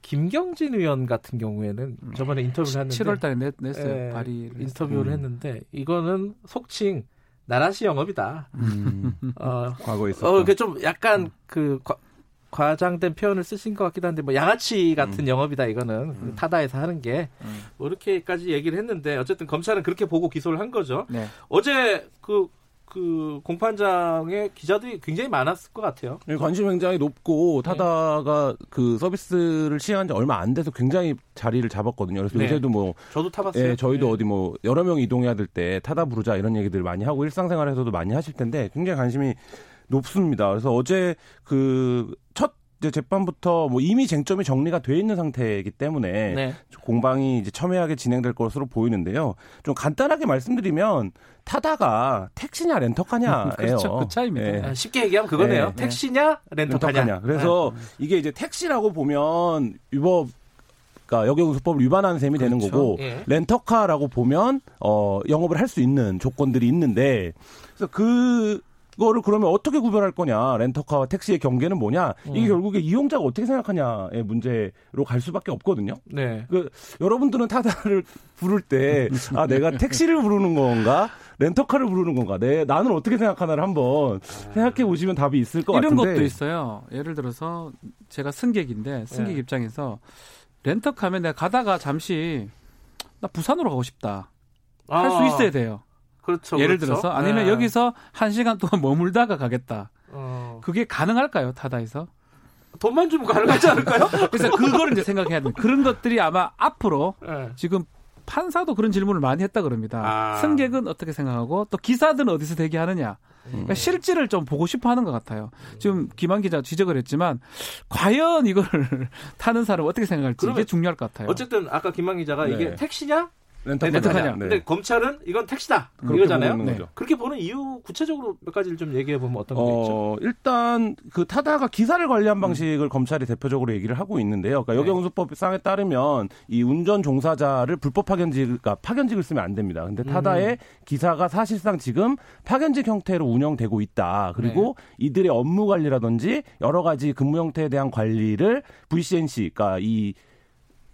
김경진 의원 같은 경우에는 저번에 인터뷰를 했는데 7월달에 냈, 냈어요. 예, 발의를 인터뷰를 음. 했는데 이거는 속칭 나라시 영업이다. 음, 어, 과거에 있었던. 어, 그게 좀 약간 그 과, 과장된 표현을 쓰신 것 같기도 한데 뭐 양아치 같은 영업이다 이거는 그 타다에서 하는 게 음. 뭐 이렇게까지 얘기를 했는데 어쨌든 검찰은 그렇게 보고 기소를 한 거죠. 네. 어제 그, 그 공판장에 기자들이 굉장히 많았을 것 같아요. 예, 관심 굉장히 높고 타다가 그 서비스를 시행한 지 얼마 안 돼서 굉장히 자리를 잡았거든요. 그래서 네. 요새도 뭐 저도 타봤어요. 예, 저희도 네. 어디 뭐 여러 명 이동해야 될 때 타다 부르자 이런 얘기들 많이 하고 일상생활에서도 많이 하실 텐데 굉장히 관심이 높습니다. 그래서 어제 그첫 재판부터 뭐 이미 쟁점이 정리가 돼 있는 상태이기 때문에 네. 공방이 이제 첨예하게 진행될 것으로 보이는데요. 좀 간단하게 말씀드리면 타다가 택시냐 렌터카냐예요. 그렇죠. 그 차이입니다. 예. 아, 쉽게 얘기하면 그거네요. 네. 택시냐 렌터카냐. 렌터카냐. 그래서 이게 이제 택시라고 보면 위법 그러니까 여경수법을 위반하는 셈이 되는 그렇죠. 거고 예. 렌터카라고 보면 어 영업을 할 수 있는 조건들이 있는데 그래서 그 그거를 그러면 어떻게 구별할 거냐 렌터카와 택시의 경계는 뭐냐 이게 음. 결국에 이용자가 어떻게 생각하냐의 문제로 갈 수밖에 없거든요. 네. 그 여러분들은 타다를 부를 때 아 내가 택시를 부르는 건가 렌터카를 부르는 건가 내 나는 어떻게 생각하나를 한번 생각해 보시면 답이 있을 것 이런 같은데 것도 있어요. 예를 들어서 제가 승객인데 승객 네. 입장에서 렌터카면 내가 가다가 잠시 나 부산으로 가고 싶다. 할수 아, 있어야 돼요. 그렇죠. 예를 그렇죠. 들어서 아니면 네. 여기서 한 시간 동안 머물다가 가겠다. 어. 그게 가능할까요 타다에서? 돈만 주면 가능하지 않을까요? 그래서 그걸 이제 생각해야 돼. 그런 것들이 아마 앞으로 네. 지금 판사도 그런 질문을 많이 했다 그럽니다. 아. 승객은 어떻게 생각하고 또 기사들은 어디서 대기하느냐. 그러니까 실질을 좀 보고 싶어 하는 것 같아요. 지금 김한 기자 지적을 했지만 과연 이걸 타는 사람 어떻게 생각할지 이게 중요할 것 같아요. 어쨌든 아까 김만 기자가 네. 이게 택시냐? 렌터카냐. 렌터카냐. 네. 근데 검찰은 이건 택시다 이거잖아요. 보는 거죠. 그렇게 보는 이유 구체적으로 몇 가지를 좀 얘기해 보면 어떤 게 있죠? 어, 일단 그 타다가 기사를 관리한 방식을 검찰이 대표적으로 얘기를 하고 있는데요. 그러니까 네. 여경수법상에 따르면 이 운전 종사자를 불법 파견직, 그러니까 파견직을 쓰면 안 됩니다. 근데 타다의 기사가 사실상 지금 파견직 형태로 운영되고 있다. 그리고 이들의 업무 관리라든지 여러 가지 근무 형태에 대한 관리를 VCNC, 그러니까 이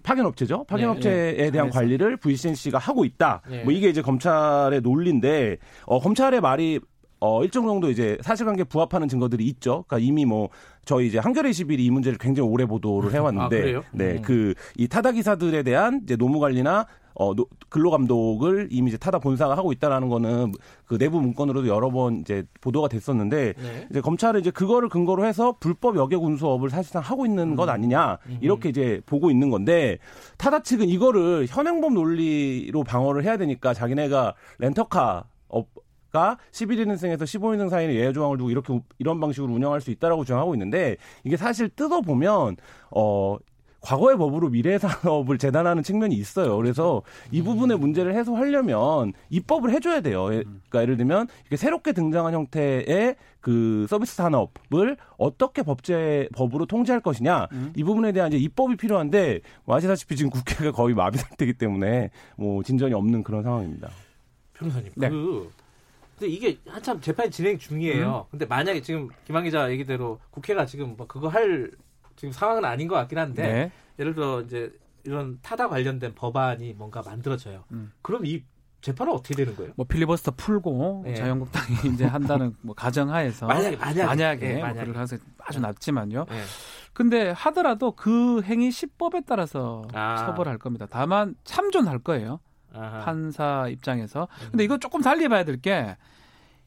파견업체죠. 파견업체에 대한 잘했어. 관리를 VCNC가 하고 있다. 네. 뭐 이게 이제 검찰의 논리인데 어, 검찰의 말이 어, 일정 정도 이제 사실관계 부합하는 증거들이 있죠. 그러니까 이미 뭐 저희 이제 한겨레 21이 이 문제를 굉장히 오래 보도를 해왔는데, 아? 네, 음. 그이 타다 기사들에 대한 이제 노무 관리나 어, 노- 근로 감독을 이미 이제 타다 본사가 하고 있다라는 거는 그 내부 문건으로도 여러 번 이제 보도가 됐었는데 네. 이제 검찰은 이제 그거를 근거로 해서 불법 여객 운수업을 사실상 하고 있는 것 아니냐 이렇게 이제 보고 있는 건데 타다 측은 이거를 현행법 논리로 방어를 해야 되니까 자기네가 렌터카 업 가 11인승에서 15인승 사이에 예외 조항을 두고 이렇게 우- 이런 방식으로 운영할 수 있다라고 주장하고 있는데 이게 사실 뜯어 보면 어 과거의 법으로 미래 산업을 재단하는 측면이 있어요. 그래서 이 부분의 문제를 해소하려면 입법을 해줘야 돼요. 예, 그러니까 예를 들면 이렇게 새롭게 등장한 형태의 그 서비스 산업을 어떻게 법제 법으로 통제할 것이냐 이 부분에 대한 이제 입법이 필요한데 뭐 아시다시피 지금 국회가 거의 마비 상태이기 때문에 뭐 진전이 없는 그런 상황입니다. 변호사님, 네. 그 근데 이게 한참 재판이 진행 중이에요. 근데 만약에 지금 김한 기자 얘기대로 국회가 지금 뭐 그거 할 지금 상황은 아닌 것 같긴 한데 네. 예를 들어 이제 이런 타다 관련된 법안이 뭔가 만들어져요. 음. 그럼 이 재판은 어떻게 되는 거예요? 뭐 필리버스터 풀고 네. 자유한국당이 이제 한다는 뭐 가정하에서 만약에, 만약에. 만약에, 네, 뭐 만약에. 그럴 가능성이 아주 낮지만요. 네. 근데 하더라도 그 행위 시법에 따라서 아. 처벌할 겁니다. 다만 참존할 거예요. 아하. 판사 입장에서. 음. 근데 이거 조금 달리 봐야 될 게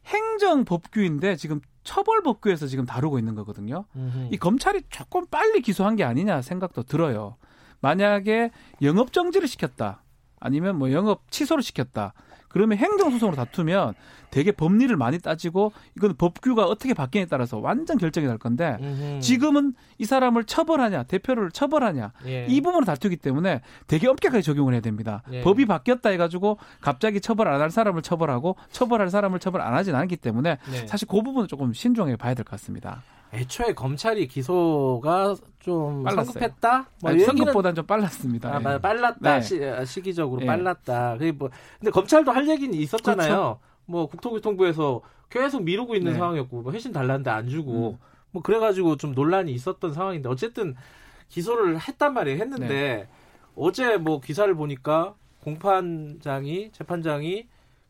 행정 법규인데 지금 처벌 법규에서 지금 다루고 있는 거거든요. 음흠. 이 검찰이 조금 빨리 기소한 게 아니냐 생각도 들어요. 만약에 영업 정지를 시켰다. 아니면 뭐 영업 취소를 시켰다. 그러면 행정소송으로 다투면 되게 법리를 많이 따지고 이건 법규가 어떻게 바뀌냐에 따라서 완전 결정이 날 건데 음흠. 지금은 이 사람을 처벌하냐 대표를 처벌하냐 예. 이 부분을 다투기 때문에 되게 엄격하게 적용을 해야 됩니다. 예. 법이 바뀌었다 해가지고 갑자기 처벌 안 할 사람을 처벌하고 처벌할 사람을 처벌 안 하진 않기 때문에 네. 사실 그 부분은 조금 신중하게 봐야 될 것 같습니다. 애초에 검찰이 기소가 좀 빨랐어요. 성급했다. 뭐 아니, 선거보다는 좀 빨랐습니다. 아, 예. 마- 빨랐다 네. 시, 아, 시기적으로 예. 빨랐다. 그게 뭐 근데 검찰도 할 얘기는 있었잖아요. 그렇죠. 뭐 국토교통부에서 계속 미루고 있는 네. 상황이었고 뭐 회신 달랐는데 안 주고 음. 뭐 그래가지고 좀 논란이 있었던 상황인데 어쨌든 기소를 했단 말이에요. 했는데 네. 어제 뭐 기사를 보니까 공판장이 재판장이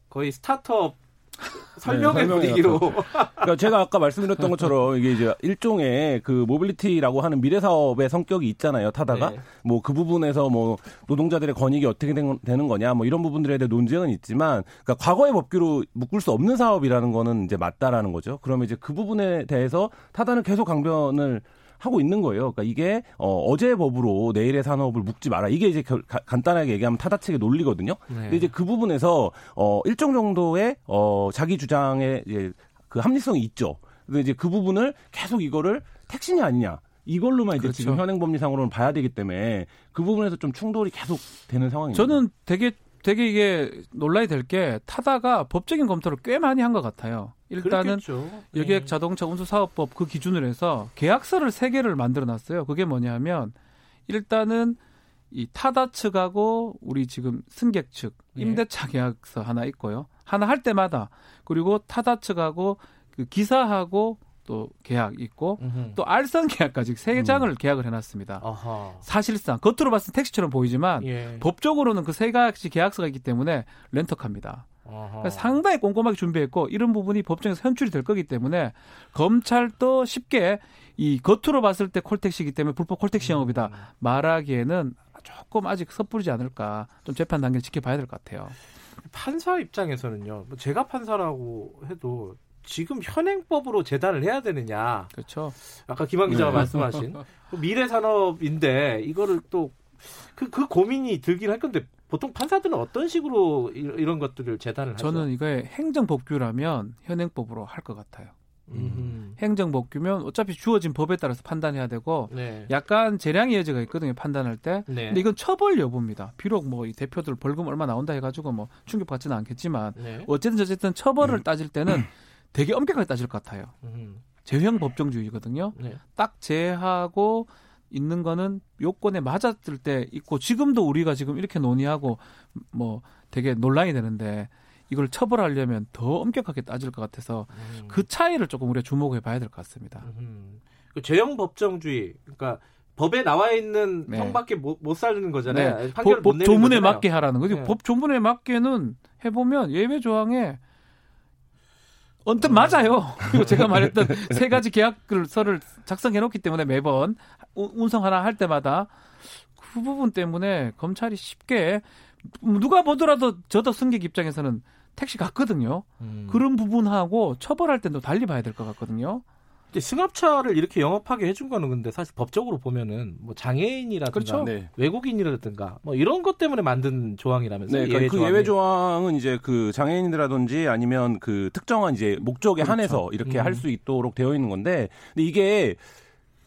거의 스타트업 설명회 설명회 분위기로 그러니까 제가 아까 말씀드렸던 것처럼 이게 이제 일종의 그 모빌리티라고 하는 미래 사업의 성격이 있잖아요. 타다가 네. 뭐그 부분에서 뭐 노동자들의 권익이 어떻게 된- 되는 거냐 뭐 이런 부분들에 대해 논쟁은 있지만 그러니까 과거의 법규로 묶을 수 없는 사업이라는 거는 이제 맞다라는 거죠. 그러면 이제 그 부분에 대해서 타다는 계속 강변을 하고 있는 거예요. 그러니까 이게 어, 어제의 법으로 내일의 산업을 묶지 마라. 이게 이제 결- 가- 간단하게 얘기하면 타다 측의 논리거든요. 네. 근데 이제 그 부분에서 어 일정 정도의 어 자기 주장에 이제 그 합리성이 있죠. 근데 이제 그 부분을 계속 이거를 택신이 아니냐. 이걸로만 이제 그렇죠. 지금 현행 법리상으로는 봐야 되기 때문에 그 부분에서 좀 충돌이 계속 되는 상황입니다. 저는 되게 되게 이게 논란이 될 게 타다가 법적인 검토를 꽤 많이 한 것 같아요. 일단은 그렇겠죠. 여객 네. 자동차 운수 사업법 그 기준을 해서 계약서를 세 개를 만들어 놨어요. 그게 뭐냐면 일단은 이 타다 측하고 우리 지금 승객 측 예. 임대차 계약서 하나 있고요. 하나 할 때마다 그리고 타다 측하고 그 기사하고 또 계약 있고 음흠. 또 알선 계약까지 세 장을 계약을 해놨습니다. 아하. 사실상 겉으로 봤을 때 택시처럼 보이지만 예. 법적으로는 그 세 가지 계약서가 있기 때문에 렌터카입니다. 그러니까 상당히 꼼꼼하게 준비했고 이런 부분이 법정에서 현출이 될 거기 때문에 검찰도 쉽게 이 겉으로 봤을 때 콜택시이기 때문에 불법 콜택시 영업이다 음. 말하기에는 조금 아직 섣부르지 않을까 좀 재판 단계를 지켜봐야 될 것 같아요. 판사 입장에서는요. 뭐 제가 판사라고 해도 지금 현행법으로 재단을 해야 되느냐. 그렇죠. 아까 김한 기자가 네. 말씀하신 그 미래 산업인데 이거를 또 그 그 고민이 들긴 할 건데 보통 판사들은 어떤 식으로 이- 이런 것들을 재단을 하죠? 저는 이거에 행정법규라면 현행법으로 할 것 같아요. 음. 행정법규면 어차피 주어진 법에 따라서 판단해야 되고 네. 약간 재량의 여지가 있거든요 판단할 때. 네. 근데 이건 처벌 여부입니다. 비록 뭐 이 대표들 벌금 얼마 나온다 해가지고 뭐 충격받지는 않겠지만 네. 어쨌든 어쨌든 처벌을 따질 때는 되게 엄격하게 따질 것 같아요. 음. 제형 법정주의거든요. 네. 딱 제하고 있는 거는 요건에 맞았을 때 있고 지금도 우리가 지금 이렇게 논의하고 뭐 되게 논란이 되는데 이걸 처벌하려면 더 엄격하게 따질 것 같아서 음. 그 차이를 조금 우리가 주목해 봐야 될 것 같습니다. 음. 그 제형 법정주의 그러니까 법에 나와 있는 네. 형밖에 못, 못 살리는 거잖아요. 네. 판결을 법, 못법 조문에 거잖아요. 맞게 하라는 거죠. 네. 법 조문에 맞게는 해보면 예외 조항에 언뜻 맞아요. 그리고 제가 말했던 세 가지 계약서를 작성해 놓기 때문에 매번 운- 운송 하나 할 때마다 그 부분 때문에 검찰이 쉽게 누가 보더라도 저도 승객 입장에서는 택시 갔거든요. 음. 그런 부분하고 처벌할 때도 달리 봐야 될 것 같거든요. 근데 승합차를 이렇게 영업하게 해준 거는 근데 사실 법적으로 보면은 뭐 장애인이라든가 그렇죠. 네. 외국인이라든가 뭐 이런 것 때문에 만든 조항이라면서요. 네, 그러니까 그 조항이. 예외 조항은 이제 그 장애인이라든지 아니면 그 특정한 이제 목적에 그렇죠. 한해서 이렇게 음. 할수 있도록 되어 있는 건데, 근데 이게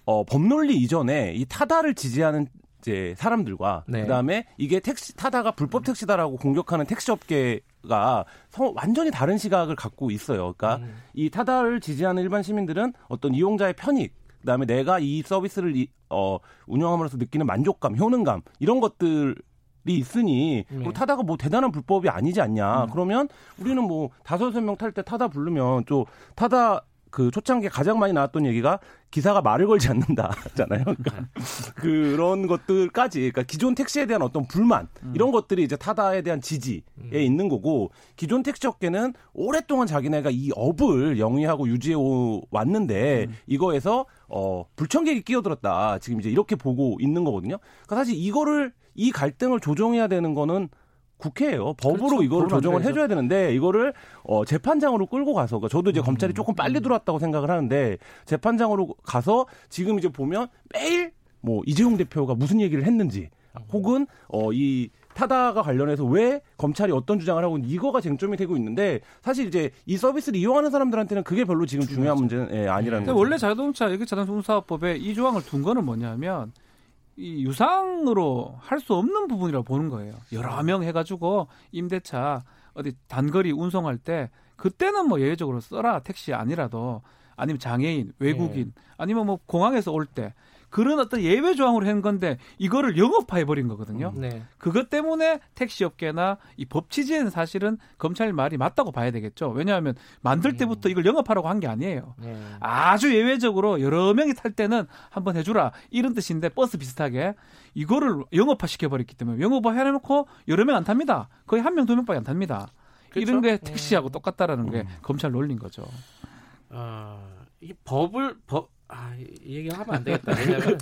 어, 법논리 이전에 이 타다를 지지하는 이제 사람들과 네. 그다음에 이게 택시 타다가 불법 택시다라고 공격하는 택시 업계 가 서- 완전히 다른 시각을 갖고 있어요. 그러니까 음. 이 타다를 지지하는 일반 시민들은 어떤 이용자의 편익, 그다음에 내가 이 서비스를 이- 어, 운영함으로써 느끼는 만족감, 효능감 이런 것들 이 있으니 네. 타다가 뭐 대단한 불법이 아니지 않냐. 그러면 우리는 뭐 다섯 여섯 명 탈 때 타다 부르면 또 타다 그 초창기에 가장 많이 나왔던 얘기가 기사가 말을 걸지 않는다잖아요. 그러니까 그런 것들까지 그러니까 기존 택시에 대한 어떤 불만 이런 것들이 이제 타다에 대한 지지에 있는 거고 기존 택시 업계는 오랫동안 자기네가 이 업을 영위하고 유지해 오- 왔는데 이거에서 어 불청객이 끼어들었다. 지금 이제 이렇게 보고 있는 거거든요. 그러니까 사실 이거를 이 갈등을 조정해야 되는 거는 국회예요. 법으로 그렇죠. 이거를 조정을 되죠. 해줘야 되는데 이거를 어, 재판장으로 끌고 가서 그러니까 저도 이제 음. 검찰이 조금 빨리 들어왔다고 생각을 하는데 재판장으로 가서 지금 이제 보면 매일 뭐 이재용 대표가 무슨 얘기를 했는지 혹은 어, 이 타다가 관련해서 왜 검찰이 어떤 주장을 하고 이거가 쟁점이 되고 있는데 사실 이제 이 서비스를 이용하는 사람들한테는 그게 별로 지금 중요한 문제는 예, 아니라는 거죠. 원래 자동차 여기 자동차 운사업법에 이 조항을 둔 거는 뭐냐면 이 유상으로 할 수 없는 부분이라고 보는 거예요. 여러 명 해가지고 임대차 어디 단거리 운송할 때 그때는 뭐 예외적으로 써라 택시 아니라도 아니면 장애인 외국인 아니면 뭐 공항에서 올 때 그런 어떤 예외 조항으로 한 건데 이거를 영업화해 버린 거거든요. 네. 그것 때문에 택시 업계나 이 법 취지에는 사실은 검찰 말이 맞다고 봐야 되겠죠. 왜냐하면 만들 때부터 이걸 영업하라고 한 게 아니에요. 네. 아주 예외적으로 여러 명이 탈 때는 한번 해주라 이런 뜻인데 버스 비슷하게 이거를 영업화 시켜버렸기 때문에 영업화 해놓고 여러 명 안 탑니다. 거의 한 명 두 명밖에 안 탑니다. 그렇죠? 이런 게 택시하고 똑같다라는 게 검찰 논리인 거죠. 아, 이 법을 법 아, 이 얘기 하면 안 되겠다. 왜냐면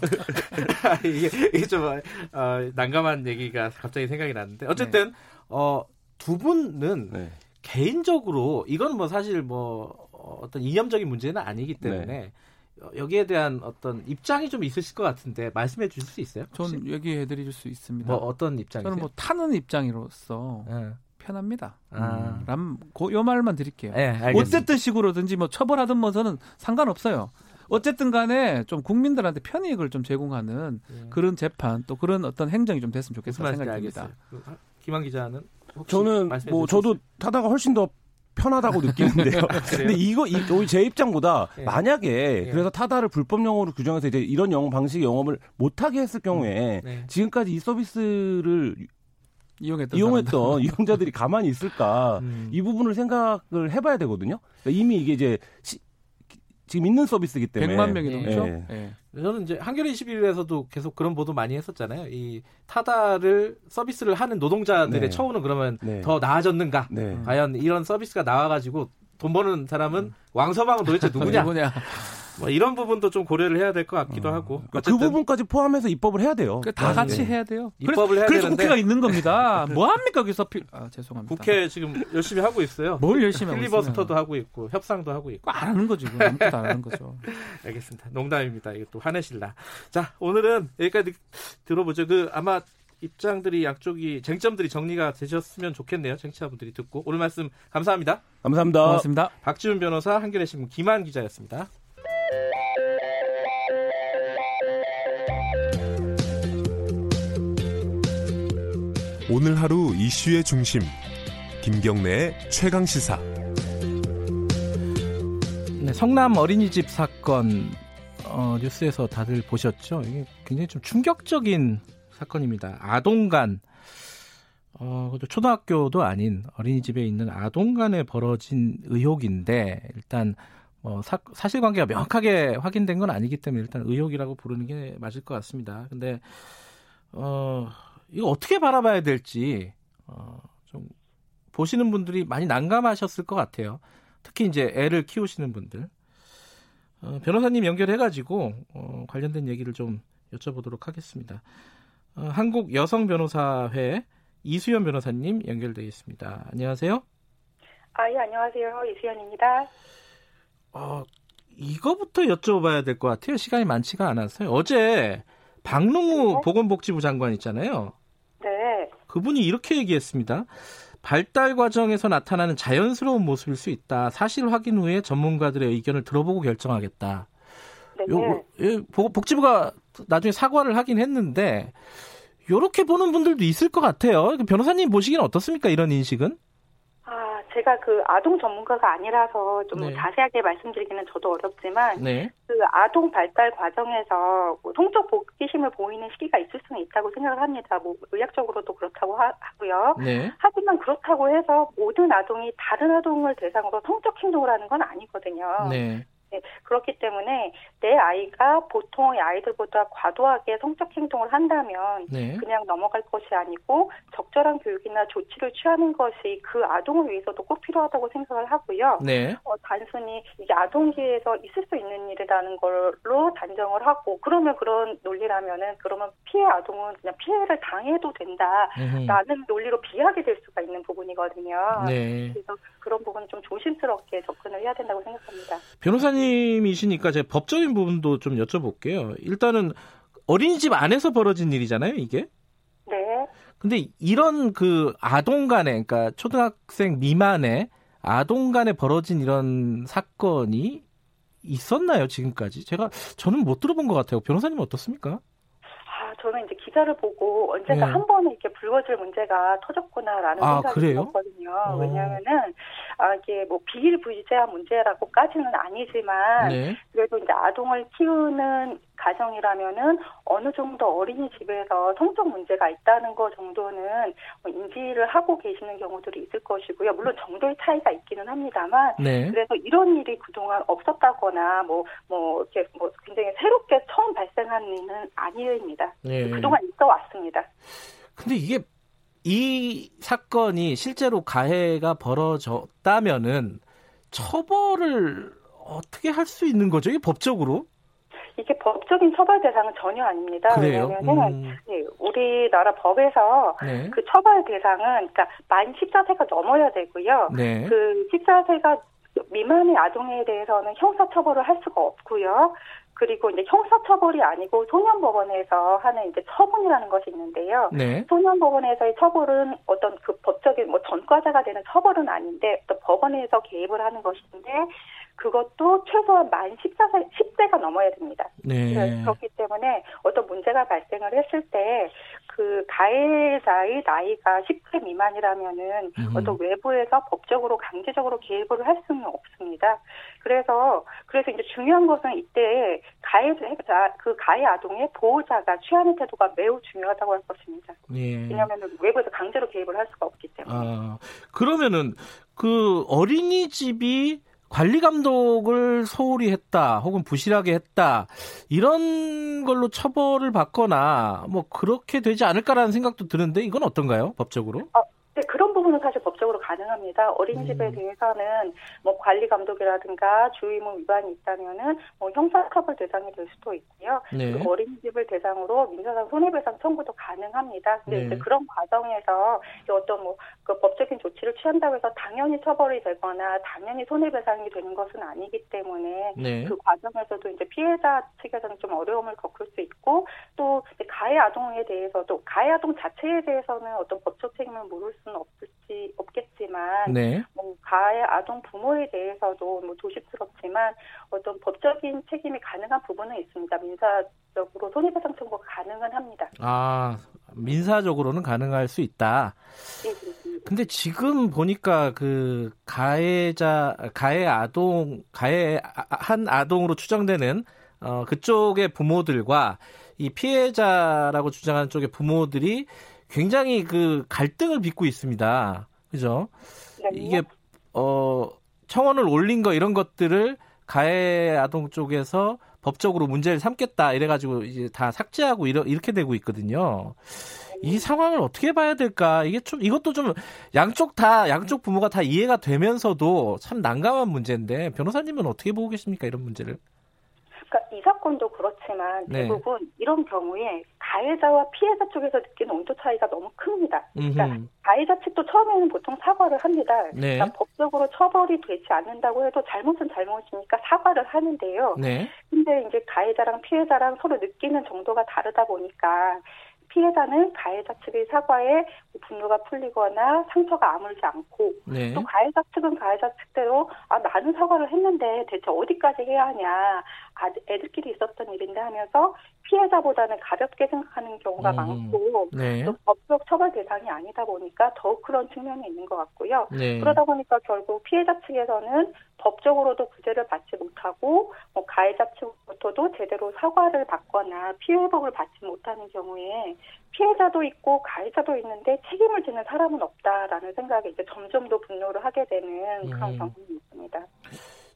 아, 이게, 이게 좀 어, 난감한 얘기가 갑자기 생각이 났는데 어쨌든 어, 두 분은 네. 개인적으로 이건 뭐 사실 뭐 어, 어떤 이념적인 문제는 아니기 때문에 어, 여기에 대한 어떤 입장이 좀 있으실 것 같은데 말씀해 주실 수 있어요? 혹시? 전 얘기해 드릴 수 있습니다. 뭐 어떤 입장이세요? 저는 뭐 타는 입장으로서 예. 편합니다. 아. 람, 그, 요 말만 드릴게요. 예, 알겠습니다. 어쨌든 식으로든지 뭐 처벌하든 뭐 저는 상관없어요. 어쨌든 간에 좀 국민들한테 편익을 좀 제공하는 예. 그런 재판 또 그런 어떤 행정이 좀 됐으면 좋겠다. 듭니다. 그, 김한 기자는 혹시 저는 뭐 저도 타다가 훨씬 더 편하다고 느끼는데요. 근데 이거 이, 제 입장보다 예. 만약에 예. 그래서 타다를 불법 영업으로 규정해서 이제 이런 영업 방식의 영업을 못하게 했을 경우에 네. 지금까지 이 서비스를 이용했던 이용했던 이용자들이 가만히 있을까 음. 이 부분을 생각을 해봐야 되거든요. 그러니까 이미 이게 이제 시- 지금 있는 서비스이기 때문에 100만 명이 예. 넘죠. 예. 예. 저는 이제 한겨레 21일에서도 계속 그런 보도 많이 했었잖아요. 이 타다를 서비스를 하는 노동자들의 네. 처우는 그러면 네. 더 나아졌는가? 네. 과연 이런 서비스가 나와가지고 돈 버는 사람은 왕서방은 도대체 누구냐? 뭐 이런 부분도 좀 고려를 해야 될 것 같기도 어. 하고. 그러니까 그 부분까지 포함해서 입법을 해야 돼요. 그러니까 다 같이 네. 해야 돼요. 입법을 그래서, 해야 그래서 되는데. 국회가 있는 겁니다. 뭐 합니까 여기서 필... 아 죄송합니다. 국회 지금 열심히 하고 있어요. 뭘 열심히 하고 필리버스터도. 하고 있고 협상도 하고 있고. 안 하는 거지. 그건 아무것도 안 하는 거죠. 알겠습니다. 농담입니다. 이게 또 화내실라. 자, 오늘은 여기까지 들어보죠. 그 아마 입장들이 양쪽이 쟁점들이 정리가 되셨으면 좋겠네요. 청취자분들이 듣고 오늘 말씀 감사합니다. 감사합니다. 고맙습니다. 박지훈 변호사, 한겨레 신문 김한 기자였습니다. 오늘 하루 이슈의 중심 김경래의 최강 시사 네, 성남 어린이집 사건 어, 뉴스에서 다들 보셨죠? 이게 굉장히 좀 충격적인 사건입니다. 아동간 어, 초등학교도 아닌 어린이집에 있는 아동간에 벌어진 의혹인데 일단 뭐 사, 사실관계가 명확하게 확인된 건 아니기 때문에 일단 의혹이라고 부르는 게 맞을 것 같습니다. 근데 어, 이거 어떻게 바라봐야 될지 어, 좀 보시는 분들이 많이 난감하셨을 것 같아요. 특히 이제 애를 키우시는 분들. 어, 변호사님 연결해가지고 어, 관련된 얘기를 좀 여쭤보도록 하겠습니다. 어, 한국 여성 변호사회 이수연 변호사님 연결되어 있습니다. 안녕하세요. 아, 예, 안녕하세요. 이수연입니다. 어, 이거부터 여쭤봐야 될 것 같아요. 시간이 많지가 않아서요. 어제 박능우 보건복지부 장관 있잖아요. 네. 그분이 이렇게 얘기했습니다. 발달 과정에서 나타나는 자연스러운 모습일 수 있다. 사실 확인 후에 전문가들의 의견을 들어보고 결정하겠다. 네. 요, 예, 복- 복지부가 나중에 사과를 하긴 했는데 요렇게 보는 분들도 있을 것 같아요. 변호사님 보시기엔 어떻습니까? 이런 인식은? 아, 제가 그 아동 전문가가 아니라서 좀 네. 자세하게 말씀드리기는 저도 어렵지만 네. 그 아동 발달 과정에서 뭐 성적 호기심을 보이는 시기가 있을 수는 있다고 생각을 합니다. 뭐 의학적으로도 그렇다고 하, 고요 네. 하지만 그렇다고 해서 모든 아동이 다른 아동을 대상으로 성적 행동을 하는 건 아니거든요. 네. 네, 그렇기 때문에 내 아이가 보통의 아이들보다 과도하게 성적 행동을 한다면 네. 그냥 넘어갈 것이 아니고 적절한 교육이나 조치를 취하는 것이 그 아동을 위해서도 꼭 필요하다고 생각을 하고요. 네. 어, 단순히 이게 아동기에서 있을 수 있는 일이라는 걸로 단정을 하고 그러면 그런 논리라면은 그러면 피해 아동은 그냥 피해를 당해도 된다라는 논리로 비하게 될 수가 있는 부분이거든요. 네. 그래서 그런 부분 좀 조심스럽게 접근을 해야 된다고 생각합니다. 변호사님 이시니까 제가 법적인 부분도 좀 여쭤볼게요. 일단은 어린이집 안에서 벌어진 일이잖아요, 이게. 네. 근데 이런 그 아동 간에, 그러니까 초등학생 미만의 아동 간에 벌어진 이런 사건이 있었나요, 지금까지? 제가, 저는 못 들어본 것 같아요. 변호사님 어떻습니까? 아, 저는 이제 기사를 보고 언젠가 네. 한 번에 이렇게 불거질 문제가 터졌구나라는 아, 생각이 그래요? 들었거든요. 어. 왜냐하면은 아, 이게 뭐 비일 부재한 문제라고까지는 아니지만 네. 그래도 이제 아동을 키우는 가정이라면은 어느 정도 어린이집에서 성적 문제가 있다는 것 정도는 뭐 인지를 하고 계시는 경우들이 있을 것이고요. 물론 정도의 차이가 있기는 합니다만 네. 그래서 이런 일이 그동안 없었다거나 뭐뭐 이렇게 뭐 굉장히 새롭게 처음 발생한 일은 아니입니다. 네. 그동안 있어 왔습니다. 근데 이게 이 사건이 실제로 가해가 벌어졌다면은 처벌을 어떻게 할 수 있는 거죠? 이게 법적으로? 이게 법적인 처벌 대상은 전혀 아닙니다. 그래요? 왜냐하면 음. 네, 우리나라 법에서 네. 그 처벌 대상은 그러니까 만 14세가 넘어야 되고요. 네. 그 14세가 미만의 아동에 대해서는 형사 처벌을 할 수가 없고요. 그리고 이제 형사 처벌이 아니고 소년법원에서 하는 이제 처분이라는 것이 있는데요. 네. 소년법원에서의 처벌은 어떤 그 법적인 뭐 전과자가 되는 처벌은 아닌데 어떤 법원에서 개입을 하는 것인데 그것도 최소한 만 14세 10세가 넘어야 됩니다. 네. 네, 그렇기 때문에 어떤 문제가 발생을 했을 때 그 가해자의 나이가 10세 미만이라면은 음. 어떤 외부에서 법적으로 강제적으로 개입을 할 수는 없습니다. 그래서 그래서 이제 중요한 것은 이때 가해자 그 가해 아동의 보호자가 취하는 태도가 매우 중요하다고 할 것입니다. 예. 왜냐하면 외부에서 강제로 개입을 할 수가 없기 때문에. 아, 그러면은 그 어린이집이 관리 감독을 소홀히 했다 혹은 부실하게 했다 이런 걸로 처벌을 받거나 뭐 그렇게 되지 않을까라는 생각도 드는데 이건 어떤가요 법적으로? 아, 네, 그런 부분은 사실 법적으로 가능합니다. 어린이집에 음. 대해서는 뭐 관리 감독이라든가 주의무 위반이 있다면은 뭐 형사처벌 대상이 될 수도 있고요. 네. 그 어린이집을 대상으로 민사상 손해배상 청구도 가능합니다. 근데 네. 이제 그런 과정에서 어떤 뭐 그 법적인 조치를 취한다고 해서 당연히 처벌이 되거나 당연히 손해배상이 되는 것은 아니기 때문에 네. 그 과정에서도 이제 피해자 측에서는 좀 어려움을 겪을 수 있고 또 가해 아동에 대해서도 가해 아동 자체에 대해서는 어떤 법적 책임을 물을 수는 없을지 없겠지만 네. 뭐 가해 아동 부모에 대해서도 뭐 조심스럽지만 어떤 법적인 책임이 가능한 부분은 있습니다. 민사적으로 손해배상 청구가 가능은 합니다. 아 민사적으로는 가능할 수 있다. 네, 그렇습니다. 근데 지금 보니까 그 가해자 가해 아동 가해 한 아동으로 추정되는 어 그쪽의 부모들과 이 피해자라고 주장하는 쪽의 부모들이 굉장히 그 갈등을 빚고 있습니다. 그죠? 네. 이게 어 청원을 올린 거 이런 것들을 가해 아동 쪽에서 법적으로 문제를 삼겠다 이래가지고 이제 다 삭제하고 이러, 이렇게 되고 있거든요. 이 상황을 어떻게 봐야 될까? 이게 좀 이것도 좀 양쪽 다 양쪽 부모가 다 이해가 되면서도 참 난감한 문제인데 변호사님은 어떻게 보고 계십니까 이런 문제를? 그러니까 이 사건도 그렇지만 네. 대부분 네. 이런 경우에 가해자와 피해자 쪽에서 느끼는 온도 차이가 너무 큽니다. 그러니까 음흠. 가해자 측도 처음에는 보통 사과를 합니다. 네. 그러니까 법적으로 처벌이 되지 않는다고 해도 잘못은 잘못이니까 사과를 하는데요. 네. 근데 이제 가해자랑 피해자랑 서로 느끼는 정도가 다르다 보니까 피해자는 가해자 측의 사과에 분노가 풀리거나 상처가 아물지 않고 네. 또 가해자 측은 가해자 측대로 아 나는 사과를 했는데 대체 어디까지 해야 하냐 아, 애들끼리 있었던 일인데 하면서 피해자보다는 가볍게 생각하는 경우가 음, 많고 네. 또 법적 처벌 대상이 아니다 보니까 더욱 그런 측면이 있는 것 같고요. 네. 그러다 보니까 결국 피해자 측에서는 법적으로도 구제를 받지 못하고 뭐 가해자 측부터도 제대로 사과를 받거나 피해복을 받지 못하는 경우에 피해자도 있고 가해자도 있는데 책임을 지는 사람은 없다라는 생각에 이제 점점 더 분노를 하게 되는 그런 음. 경험이 있습니다.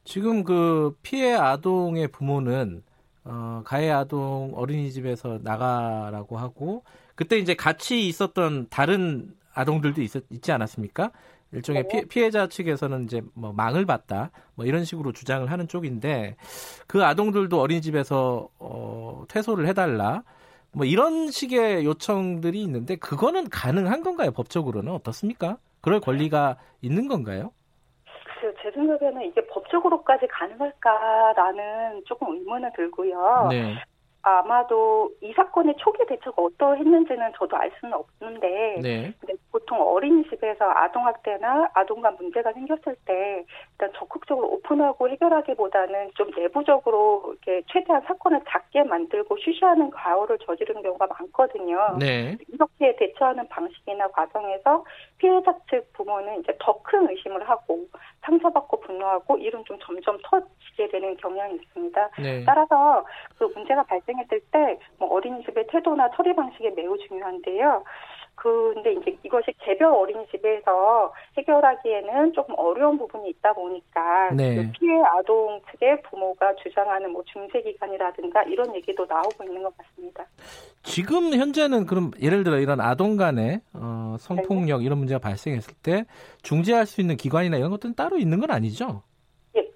지금 그 피해 아동의 부모는 어, 가해 아동 어린이집에서 나가라고 하고 그때 이제 같이 있었던 다른 아동들도 있, 있지 않았습니까? 일종의 네. 피해, 자 측에서는 이제 뭐 망을 봤다 뭐 이런 식으로 주장을 하는 쪽인데 그 아동들도 어린이집에서 어, 퇴소를 해달라 뭐 이런 식의 요청들이 있는데 그거는 가능한 건가요 법적으로는 어떻습니까? 그럴 권리가 있는 건가요? 글쎄요, 제 생각에는 이게 법적으로까지 가능할까라는 조금 의문은 들고요. 네. 아마도 이 사건의 초기 대처가 어떠했는지는 저도 알 수는 없는데 네. 보통 어린이집에서 아동학대나 아동과 문제가 생겼을 때 일단 적극적으로 오픈하고 해결하기보다는 좀 내부적으로 이렇게 최대한 사건을 작게 만들고 쉬쉬하는 과오를 저지르는 경우가 많거든요. 네. 이렇게 대처하는 방식이나 과정에서 피해자 측 부모는 이제 더 큰 의심을 하고 상처받고 분노하고 일은 좀 점점 터지게 되는 경향이 있습니다. 네. 따라서 그 문제가 발생했을 때 뭐 어린이집의 태도나 처리 방식이 매우 중요한데요. 근데 이제 이것이 개별 어린이집에서 해결하기에는 조금 어려운 부분이 있다 보니까 네. 그 피해 아동 측의 부모가 주장하는 뭐 중재 기관이라든가 이런 얘기도 나오고 있는 것 같습니다. 지금 현재는 그럼 예를 들어 이런 아동 간의 어, 성폭력 네. 이런 문제가 발생했을 때 중재할 수 있는 기관이나 이런 것들은 따로 있는 건 아니죠?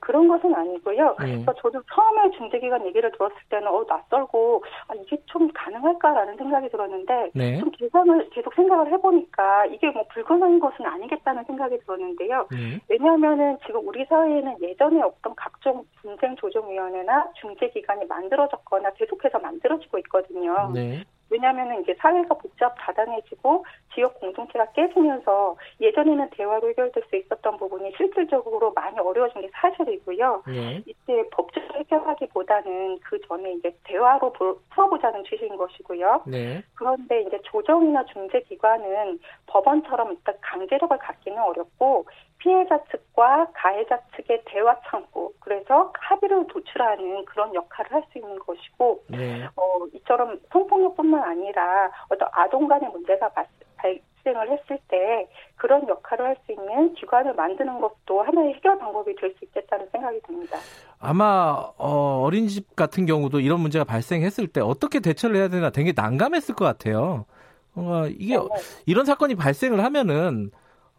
그런 것은 아니고요. 네. 그래서 저도 처음에 중재기관 얘기를 들었을 때는 어 낯설고 아, 이게 좀 가능할까라는 생각이 들었는데 네. 좀 계산을 계속 생각을 해보니까 이게 뭐 불가능한 것은 아니겠다는 생각이 들었는데요. 네. 왜냐하면은 지금 우리 사회에는 예전에 없던 각종 분쟁 조정위원회나 중재기관이 만들어졌거나 계속해서 만들어지고 있거든요. 네. 왜냐하면 이제 사회가 복잡 다단해지고 지역 공동체가 깨지면서 예전에는 대화로 해결될 수 있었던 부분이 실질적으로 많이 어려워진 게 사실이고요. 네. 이때 법적 해결하기보다는 그 전에 이제 대화로 풀어보자는 취지인 것이고요. 네. 그런데 이제 조정이나 중재 기관은 법원처럼 일단 강제력을 갖기는 어렵고 피해자 측과 가해자 측의 대화 창구, 그래서 합의를 도출하는 그런 역할을 할 수 있는 것이고, 네. 어, 이처럼 성폭력뿐만 아니라 어떤 아동 간의 문제가 발생을 했을 때 그런 역할을 할 수 있는 기관을 만드는 것도 하나의 해결 방법이 될 수 있겠다는 생각이 듭니다. 아마 어, 어린이집 같은 경우도 이런 문제가 발생했을 때 어떻게 대처를 해야 되나 되게 난감했을 것 같아요. 어, 이게 이런 사건이 발생을 하면은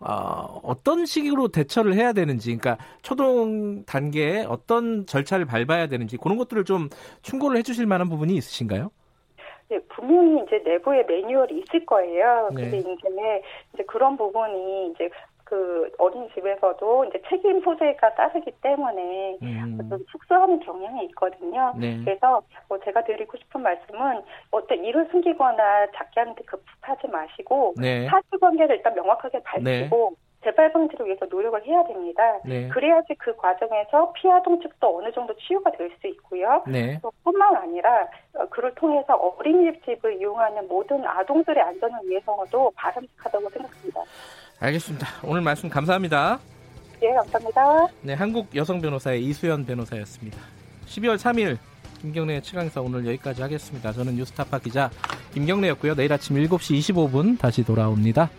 어, 어떤 식으로 대처를 해야 되는지, 그러니까 초동 단계에 어떤 절차를 밟아야 되는지 그런 것들을 좀 충고를 해주실 만한 부분이 있으신가요? 네, 분명히 이제 내부에 매뉴얼이 있을 거예요. 네. 근데 이제 이제 그런 부분이 이제 그 어린이집에서도 이제 책임 소재가 따르기 때문에 음. 좀 축소하는 경향이 있거든요. 네. 그래서 뭐 제가 드리고 싶은 말씀은 어떤 일을 숨기거나 작게 하는데 급하지 마시고 네. 사실관계를 일단 명확하게 밝히고 재발 방지를 위해서 노력을 해야 됩니다. 네. 그래야지 그 과정에서 피아동 측도 어느 정도 치유가 될 수 있고요. 네. 또 뿐만 아니라 어, 그를 통해서 어린이집을 이용하는 모든 아동들의 안전을 위해서도 바람직하다고 생각합니다. 알겠습니다. 오늘 말씀 감사합니다. 예, 감사합니다. 네, 한국 여성 변호사의 이수연 변호사였습니다. 12월 3일 김경래의 최강사 오늘 여기까지 하겠습니다. 저는 뉴스타파 기자 김경래였고요. 내일 아침 7시 25분 다시 돌아옵니다.